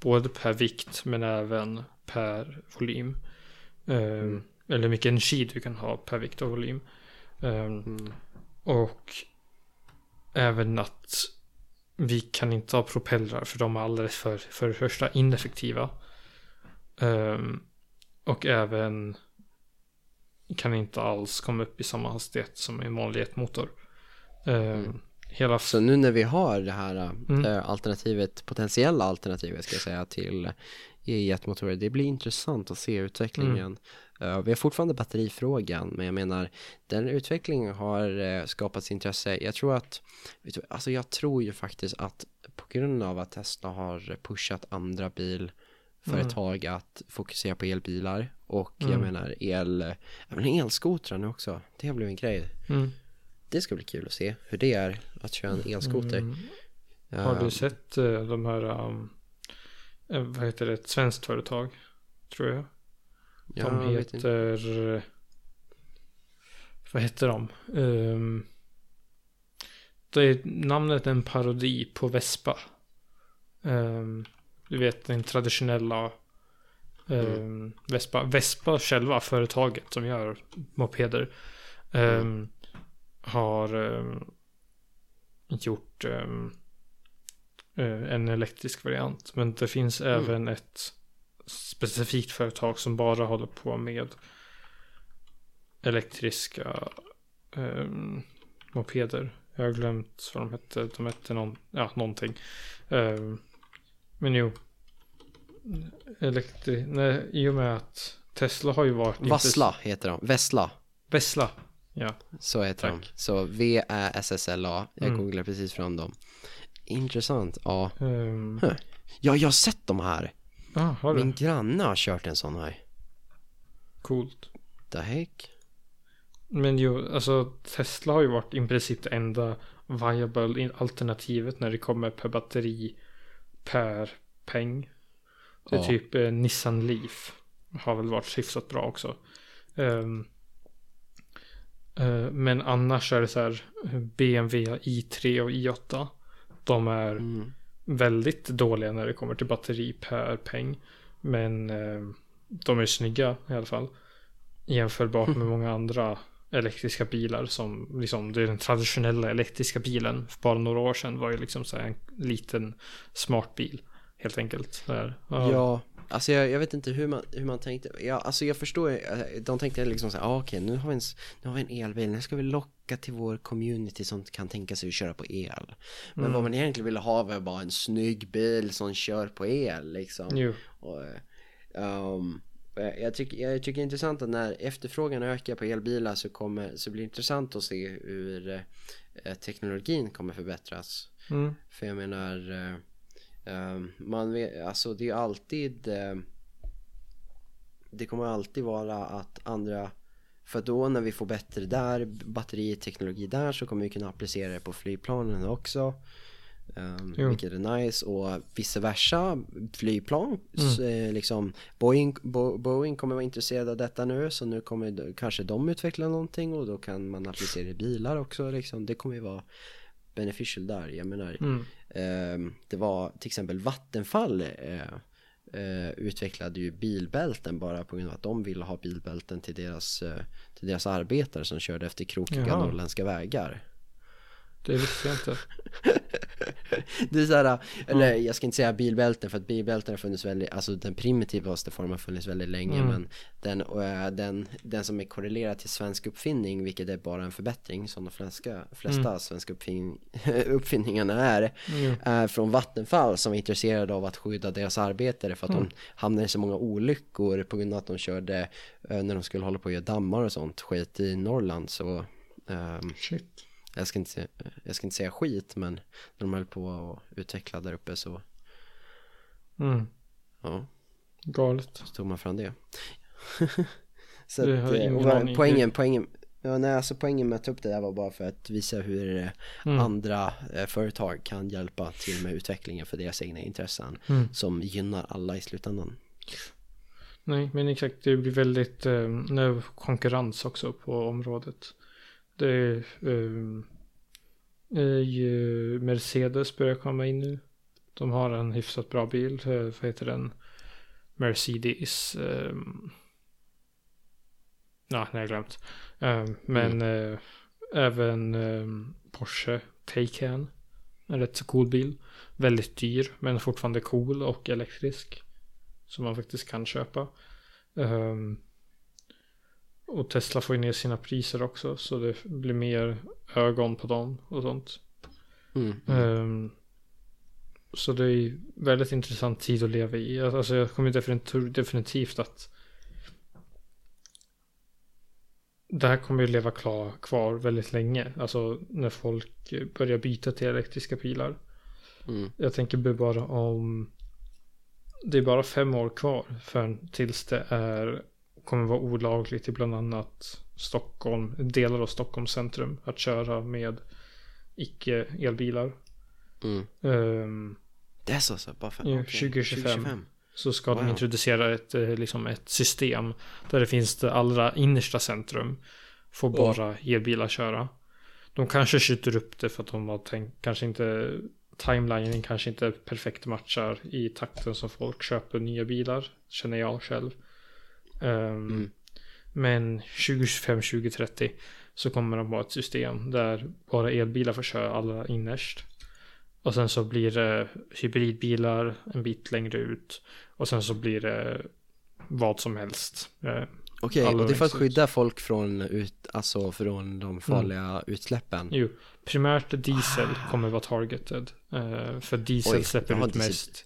både per vikt men även per volym. Ehm, Eller hur mycket energi du kan ha per vikt och volym. Ehm, Mm. och även att vi kan inte ha propellrar för de är alldeles för, för det första ineffektiva. Ehm, och även kan inte alls komma upp i samma hastighet som en vanlig jetmotor. Ehm, Mm. Hela Så nu när vi har det här Mm. äh, alternativet, potentiella alternativet ska jag säga till e-jetmotorer, det blir intressant att se utvecklingen. Mm. Eh, vi har fortfarande batterifrågan, men jag menar den utvecklingen har skapats intresse. Jag tror att, alltså jag tror ju faktiskt att på grund av att Tesla har pushat andra bilföretag att fokusera på elbilar och jag Mm. menar el, även elskotrar nu också, det blivit en grej. mm, Det ska bli kul att se hur det är att köra en elskoter. mm, Har du sett eh, de här, um, eh, vad heter det, ett svenskt företag? Tror jag. ja, de jag inte. heter, vad heter de? Um, det är namnet en parodi på Vespa. Um, du vet den traditionella um, Vespa. Vespa själva, företaget som gör mopeder. Um, Har um, gjort um, eh, en elektrisk variant. Men det finns Mm. även ett specifikt företag som bara håller på med elektriska eh, mopeder. Jag har glömt vad de hette. De hette någon, ja, någonting. Eh, men jo. Elektri... Nej, i och med att Tesla har ju varit... Vassla heter de. Vessla. Vessla. Ja. Så heter Tack. de. Så V-Ä-S-S-L-A. Jag Mm. googlar precis fram dem. Intressant. Ja. Um, ja, jag har sett de här. ah, har du? Min granne har kört en sån här. Coolt. The heck? Men jo, alltså Tesla har ju varit i princip det enda viable alternativet när det kommer per batteri per peng. Det är Ja. typ eh, Nissan Leaf. Har väl varit hyfsat bra också. Ehm, eh, men annars är det så här BMW i3 och i8. De är Mm. väldigt dåliga när det kommer till batteri per peng. Men eh, de är snygga i alla fall. Jämförbart [laughs] med många andra elektriska bilar som liksom det är den traditionella elektriska bilen. För bara några år sedan var ju liksom så här en liten smart bil. Helt enkelt. Där. Ja, alltså jag, jag vet inte hur man, hur man tänkte. Ja, alltså jag förstår, eh, de tänkte liksom så här, ah, okej nu har vi en, nu har vi en elbil, nu ska vi locka till vår community som kan tänka sig att köra på el. Men Mm. vad man egentligen ville ha var bara en snygg bil som kör på el liksom. Jo. Och, eh, jag, tycker, jag tycker det är intressant att när efterfrågan ökar på elbilar så, kommer, så blir det intressant att se hur eh, teknologin kommer förbättras. Mm. För jag menar, eh, eh, man vet, alltså det är alltid, eh, det kommer alltid vara att andra, för då när vi får bättre där, batteriteknologi där så kommer vi kunna applicera det på flygplanen också. Um, Jo. vilket är nice. Och vice versa flygplan. S- eh, liksom Boeing, Bo, Boeing kommer vara intresserade av detta nu. Så nu kommer kanske de utveckla någonting. Och då kan man applicera i bilar också liksom. Det kommer ju vara beneficial där. Jag menar Mm. Ehm, det var till exempel Vattenfall eh, eh, utvecklade ju bilbälten bara på grund av att de ville ha bilbälten till deras, eh, till deras arbetare som körde efter krokiga norrländska vägar. Det visste jag inte. [laughs] Det är såhär, eller jag ska inte säga bilbälten för att bilbälten har funnits väldigt, alltså den primitivaste formen har funnits väldigt länge Mm. men den, eh, den, den som är korrelerad till svensk uppfinning vilket är bara en förbättring som de flesta, flesta Mm. svenska uppfin, [laughs] uppfinningarna är Jo. är från Vattenfall som är intresserade av att skydda deras arbetare för att Mm. de hamnade i så många olyckor på grund av att de körde när de skulle hålla på att göra dammar och sånt skit i Norrland så ehm, Shit. Jag, ska inte, jag ska inte säga skit men när de höll på att utveckla där uppe så Mm. ja, Galet. så tog man fram det [laughs] så Det att, eh, ingen och aning. poängen, poängen Ja, nej, alltså poängen med att ta upp det där var bara för att visa hur eh, Mm. andra eh, företag kan hjälpa till med utvecklingen för deras egna intressen Mm. som gynnar alla i slutändan. Nej, men exakt. Det blir väldigt eh, konkurrens också på området. Det är ju Mercedes börjar komma in nu. De har en hyfsat bra bil. Vad heter den? Mercedes. Eh, ja, jag har glömt. Eh, men eh, även eh, Porsche Taycan. En rätt så cool bil. Väldigt dyr men fortfarande cool och elektrisk. Som man faktiskt kan köpa. Ehm, och Tesla får ju ner sina priser också. Så det blir mer ögon på dem och sånt. Mm. Ehm, så det är väldigt intressant tid att leva i. Alltså jag kommer definitivt, definitivt att det här kommer ju leva klar, kvar väldigt länge. Alltså när folk börjar byta till elektriska bilar. Mm. Jag tänker bara om det är bara fem år kvar för tills det är kommer vara olagligt i bland annat Stockholm, delar av Stockholms centrum att köra med icke elbilar. Mm. Ehm, Det är så, så bara för, Ja, okej, 2025. så ska de Wow. introducera ett, eh, liksom ett system där det finns det allra innersta centrum får Ja. bara elbilar köra. De kanske skjuter upp det för att de har tänkt, kanske inte timelinen kanske inte perfekt matchar i takten som folk köper nya bilar, känner jag själv. Ehm, Mm. Men 2025-2030 så kommer de ha ett system där bara elbilar får köra allra innerst. Och sen så blir det hybridbilar en bit längre ut. Och sen så blir det vad som helst. Eh, Okej, Alla och det är för att skydda folk från, ut, alltså från de farliga Mm. utsläppen. Jo, primärt diesel kommer vara targeted. Eh, för diesel Oj, släpper ut mest.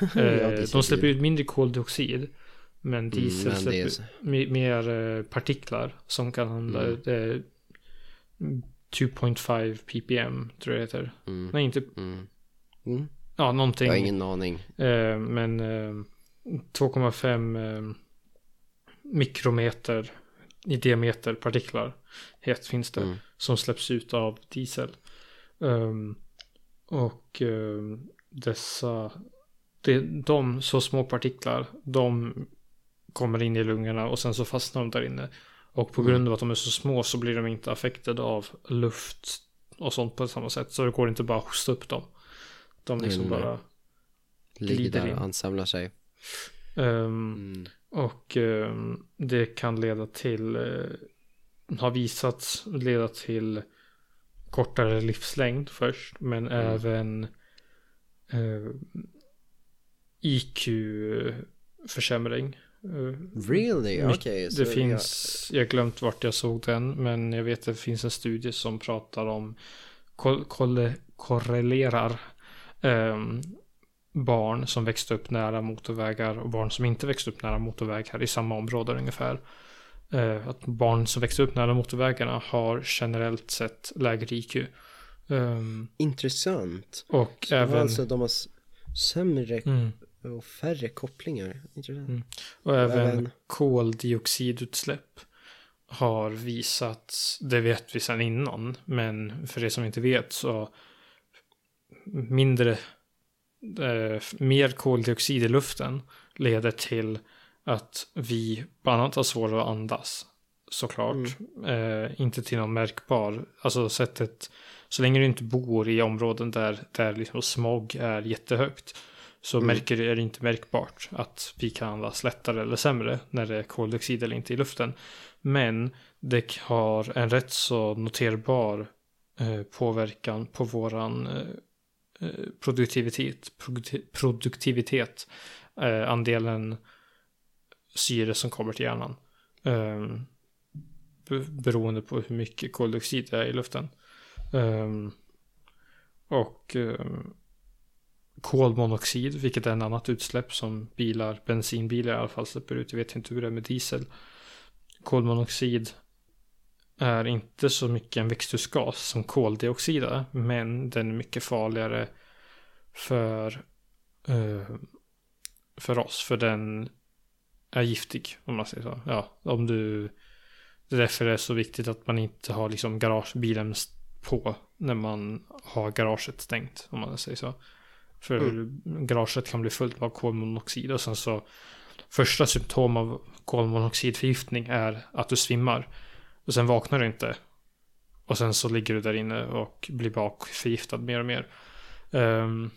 [laughs] Eh, de släpper ut mindre koldioxid. Men diesel Mm, men det är släpper me- mer eh, partiklar som kan handla. Mm. Det är 2.5 ppm tror jag det heter. Mm. Nej, inte. Mm. Mm. Ja, någonting. Jag har ingen aning. Eh, men eh, 2,5 eh, mikrometer i diameter partiklar het finns det Mm. som släpps ut av diesel. Ehm, och dessa, det, de så små partiklar, de kommer in i lungorna och sen så fastnar de där inne. Och på Mm. grund av att de är så små så blir de inte affekterade av luft och sånt på samma sätt. Så det går inte bara att hosta upp dem. De liksom nej. bara Ligger där in. och ansamlar sig. ehm, Mm. och ehm, det kan leda till, eh, har visats leda till kortare livslängd först, men Mm. även eh, IQ-försämring. Eh, Really? Okej. så det finns, jag har glömt vart jag såg den, men jag vet att det finns en studie som pratar om, ko- kolle- korrelerar ehm, barn som växte upp nära motorvägar och barn som inte växte upp nära motorvägar i samma område ungefär. Eh, att barn som växte upp nära motorvägarna har generellt sett lägre IQ. Ehm, Intressant. och Så även... Alltså de har sämre Mm. Och färre kopplingar. Mm. Och även även- koldioxidutsläpp har visats, det vet vi sedan innan, men för det som inte vet så mindre, eh, mer koldioxid i luften leder till att vi bland annat har svårare att andas. Såklart. Eh, inte till någon märkbar, alltså sättet, så länge du inte bor i områden där, där liksom smog är jättehögt så Mm. märker det, är det inte märkbart att vi kan andas lättare eller sämre när det är koldioxid eller inte i luften. Men det har en rätt så noterbar eh, påverkan på våran eh, eh, produktivitet, produkti- produktivitet eh, andelen syre som kommer till hjärnan. Eh, be- beroende på hur mycket koldioxid det är i luften. Eh, och eh, kolmonoxid, vilket är en annat utsläpp som bilar, bensinbilar i alla fall släpper ut. Jag vet inte hur det är med diesel. Kolmonoxid är inte så mycket en växthusgas som koldioxid är, men den är mycket farligare för, eh, för oss, för den är giftig, om man säger så. Ja, om du, det är därför det är så viktigt att man inte har liksom garagebilen på när man har garaget stängt, om man säger så. För garaget kan bli fullt av kolmonoxid och sen så första symptom av kolmonoxidförgiftning är att du svimmar. Och sen vaknar du inte. Och sen så ligger du där inne och blir bakförgiftad mer och mer. Ehm,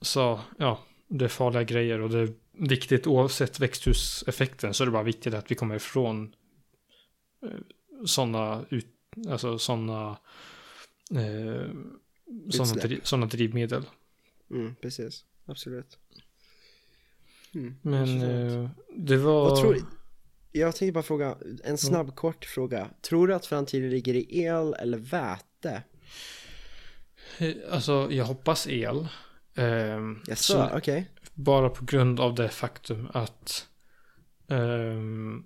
så ja, det är farliga grejer och det är viktigt oavsett växthuseffekten så är det bara viktigt att vi kommer ifrån sådana ut, alltså sådana eh, sådana, Utsläpp. dri, såna drivmedel. Mm, precis. Absolut. Mm, Men eh, det var... Vad tror Jag tänkte bara fråga, en snabb kort fråga. Tror du att framtiden ligger i el eller väte? Eh, Alltså jag hoppas el. Jaså, så- okej. Bara på grund av det faktum att ehm,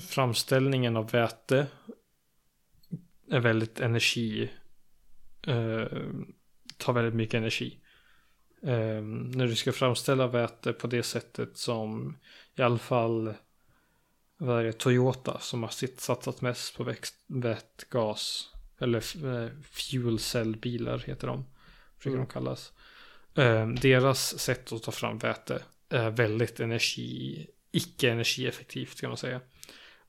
framställningen av väte är väldigt energi, ehm, tar väldigt mycket energi. Ehm, när du ska framställa väte på det sättet som i alla fall vad det, Toyota som har sitt, satsat mest på växt, vätgas eller eh, fuel cell bilar heter de. Brukar Mm. de kallas. Eh, deras sätt att ta fram väte är väldigt energi, icke energieffektivt kan man säga.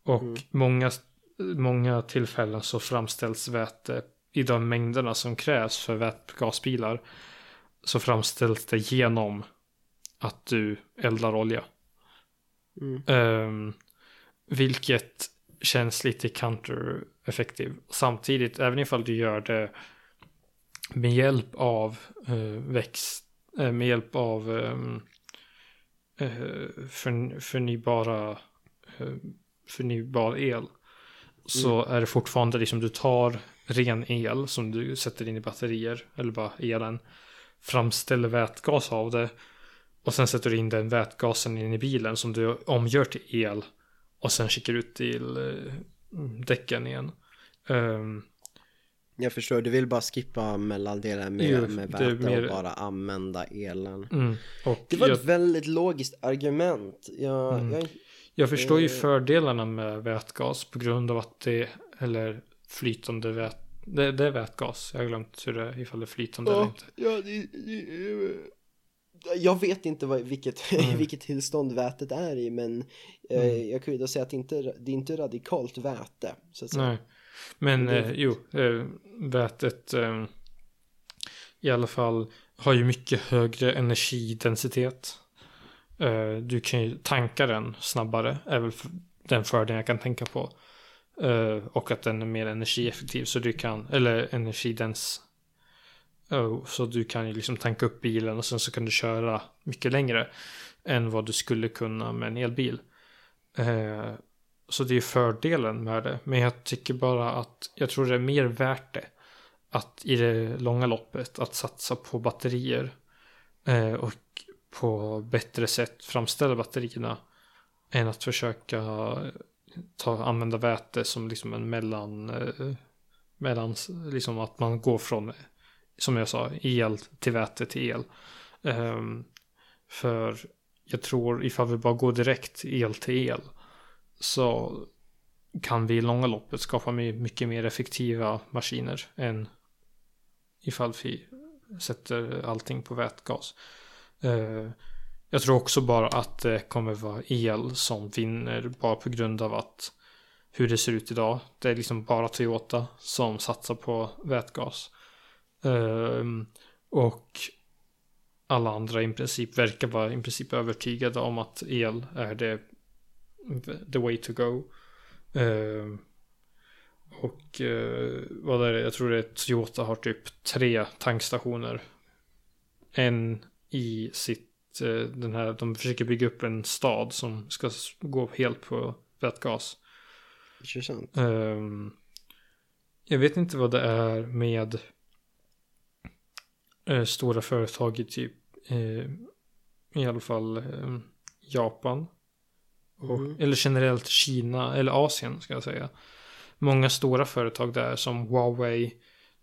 Och Mm. många, många tillfällen så framställs väte i de mängderna som krävs för vätgasbilar. Så framställs det genom att du eldar olja. Mm. Ehm, vilket känns lite counter-effektiv. Samtidigt, även ifall du gör det med hjälp av eh, växt, eh, med hjälp av ehm, eh, för, förnybara, eh, förnybar el. Så är det fortfarande liksom du tar ren el som du sätter in i batterier, eller bara elen, framställer vätgas av det och sen sätter du in den vätgasen in i bilen som du omgör till el och sen skickar ut till eh, däcken igen. Ehm, Jag förstår, du vill bara skippa mellandelen med, Jo, med väte mer- och bara använda elen. mm, Det var jag, ett väldigt logiskt argument. Jag, Mm. jag, jag förstår ju eh, fördelarna med vätgas på grund av att det, eller flytande vät, det, det är vätgas. Jag har glömt hur det ifall det är flytande eller Ja, inte. ja det, det, jag vet inte vad, vilket, [laughs] Mm. vilket tillstånd vätet är i men eh, Mm. jag kan ju då säga att det inte, det är inte radikalt väte. Så att säga. Nej. Men eh, jo, eh, vätet eh, i alla fall har ju mycket högre energidensitet. Eh, du kan ju tanka den snabbare, är väl den fördelen jag kan tänka på. Eh, och att den är mer energieffektiv så du kan, eller energidens. Eh, så du kan ju liksom tanka upp bilen och sen så kan du köra mycket längre än vad du skulle kunna med en elbil. Eh, så det är fördelen med det. Men jag tycker bara att jag tror det är mer värt det. Att i det långa loppet att satsa på batterier. Och på bättre sätt framställa batterierna. Än att försöka ta, använda väte som liksom en mellan. Eh, mellan liksom att man går från. Som jag sa, el till väte till el. Um, för jag tror ifall vi bara går direkt el till el så kan vi i långa loppet skapa mycket mer effektiva maskiner än ifall vi sätter allting på vätgas. Uh, jag tror också bara att det kommer vara el som vinner bara på grund av att hur det ser ut idag. Det är liksom bara Toyota som satsar på vätgas. Um, Och alla andra i princip verkar vara i princip övertygade om att el är det the way to go. Um, och uh, vad är det? Jag tror det är Toyota har typ tre tankstationer. En i sitt, den här, de försöker bygga upp en stad som ska gå helt på vätgas. Intressant. Ehm, jag vet inte vad det är med eh, stora företag i typ eh, i alla fall eh, Japan. Och, Mhm. Eller generellt Kina eller Asien ska jag säga. Många stora företag där som Huawei,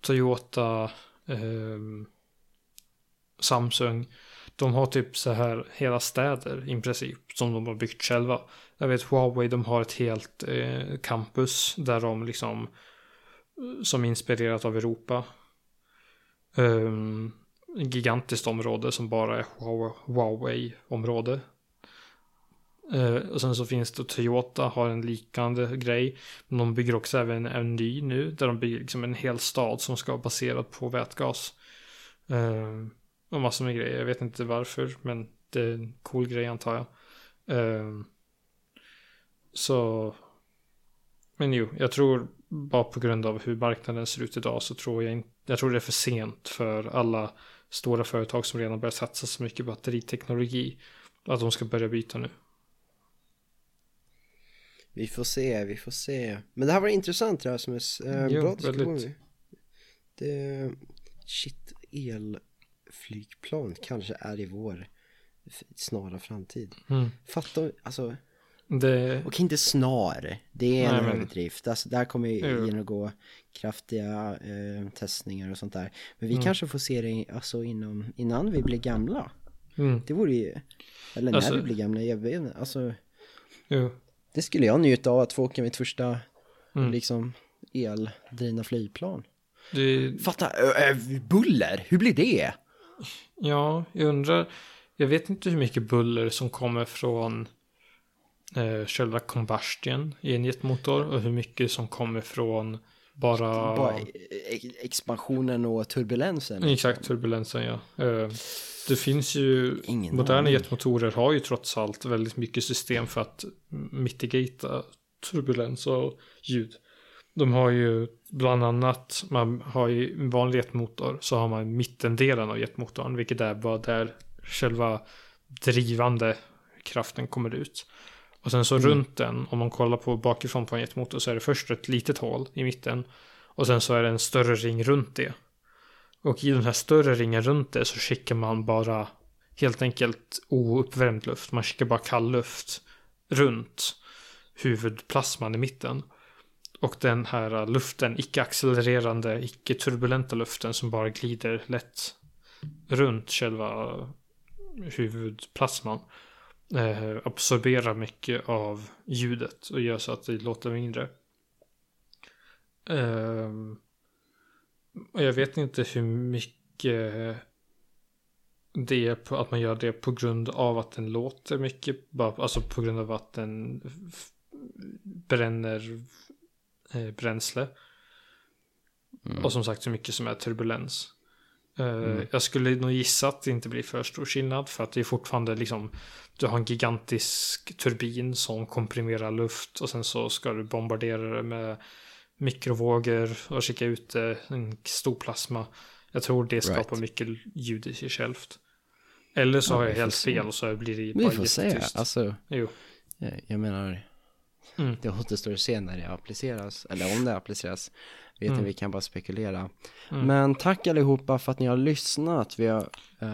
Toyota, ehm, Samsung. De har typ så här hela städer i princip som de har byggt själva. Jag vet Huawei, de har ett helt eh, campus där de liksom eh, som är inspirerat av Europa. Um, gigantiskt område som bara är Huawei område. Uh, eh, och sen så finns det Toyota har en liknande grej. Men de bygger också även en ny nu där de bygger liksom en hel stad som ska vara baserad på vätgas. Um, och massor med grejer. Jag vet inte varför men det är en cool grej antar jag. Eh, så men jo, jag tror bara på grund av hur marknaden ser ut idag så tror jag inte, jag tror det är för sent för alla stora företag som redan börjat satsa så mycket batteriteknologi att de ska börja byta nu. Vi får se, vi får se. Men det här var intressant Rasmus. Eh, Jo, bra diskussion. väldigt. Det, shit, elflygplan kanske är i vår snara framtid. Mm. Fatta, alltså, Det, och inte snar. Det är en Nej, men- överdrift. Alltså, där kommer ju genomgå kraftiga eh, testningar och sånt där. Men vi Mm. kanske får se det alltså, inom, innan vi blir gamla. mm, Det vore ju, eller Alltså- när vi blir gamla, jag vet inte. Alltså, jo, det skulle jag njuta av att få åka mitt första Mm. liksom eldrivna flygplan. det, Fatta, ö, buller, hur blir det? Ja, jag undrar, jag vet inte hur mycket buller som kommer från eh, själva combustion i en jetmotor och hur mycket som kommer från bara, Bara e- expansionen och turbulensen. exakt turbulensen ja. Eh, det finns ju Ingen Moderna aning. jetmotorer har ju trots allt väldigt mycket system för att mitigata turbulens och ljud. De har ju bland annat, man har ju en vanlig jetmotor så har man mittendelen av jetmotorn, vilket är bara där själva drivande kraften kommer ut. Och sen så Mm. runt den, om man kollar på bakifrån på en jetmotor så är det först ett litet hål i mitten. Och sen så är det en större ring runt det. Och i den här större ringen runt det så skickar man bara helt enkelt ouppvärmd luft. Man skickar bara kall luft runt huvudplasman i mitten. Och den här luften, icke-accelererande, icke-turbulenta luften som bara glider lätt runt själva eh, huvudplasman eh, absorberar mycket av ljudet och gör så att det låter mindre. Ehm, och jag vet inte hur mycket det är på att man gör det på grund av att den låter mycket, bara, alltså på grund av att den bränner eh, bränsle. Mm. Och som sagt så mycket som är turbulens. Eh, Mm. Jag skulle nog gissa att det inte blir för stor skillnad för att det är fortfarande liksom du har en gigantisk turbin som komprimerar luft och sen så ska du bombardera det med mikrovågor och skicka ut eh, en stor plasma. Jag tror det skapar Right. mycket ljud i sig självt. Eller så Ja, har vi jag helt fel och så blir det Vi bara får se, alltså Jo. jag, jag menar Mm. det återstår att se när det appliceras, eller om det appliceras. Vet Mm. inte, vi kan bara spekulera. Mm. Men tack allihopa för att ni har lyssnat. Vi har eh,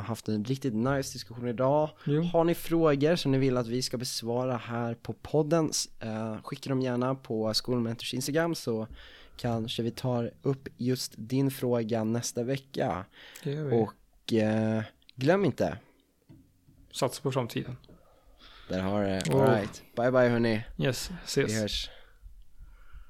haft en riktigt nice diskussion idag. Jo. Har ni frågor som ni vill att vi ska besvara här på podden, uh, skicka dem gärna på Skolmentors Instagram så kanske vi tar upp just din fråga nästa vecka. Och eh, glöm inte, Satsa på framtiden. Där har det. Alright, bye bye hörni. Yes, Vi ses. hörs.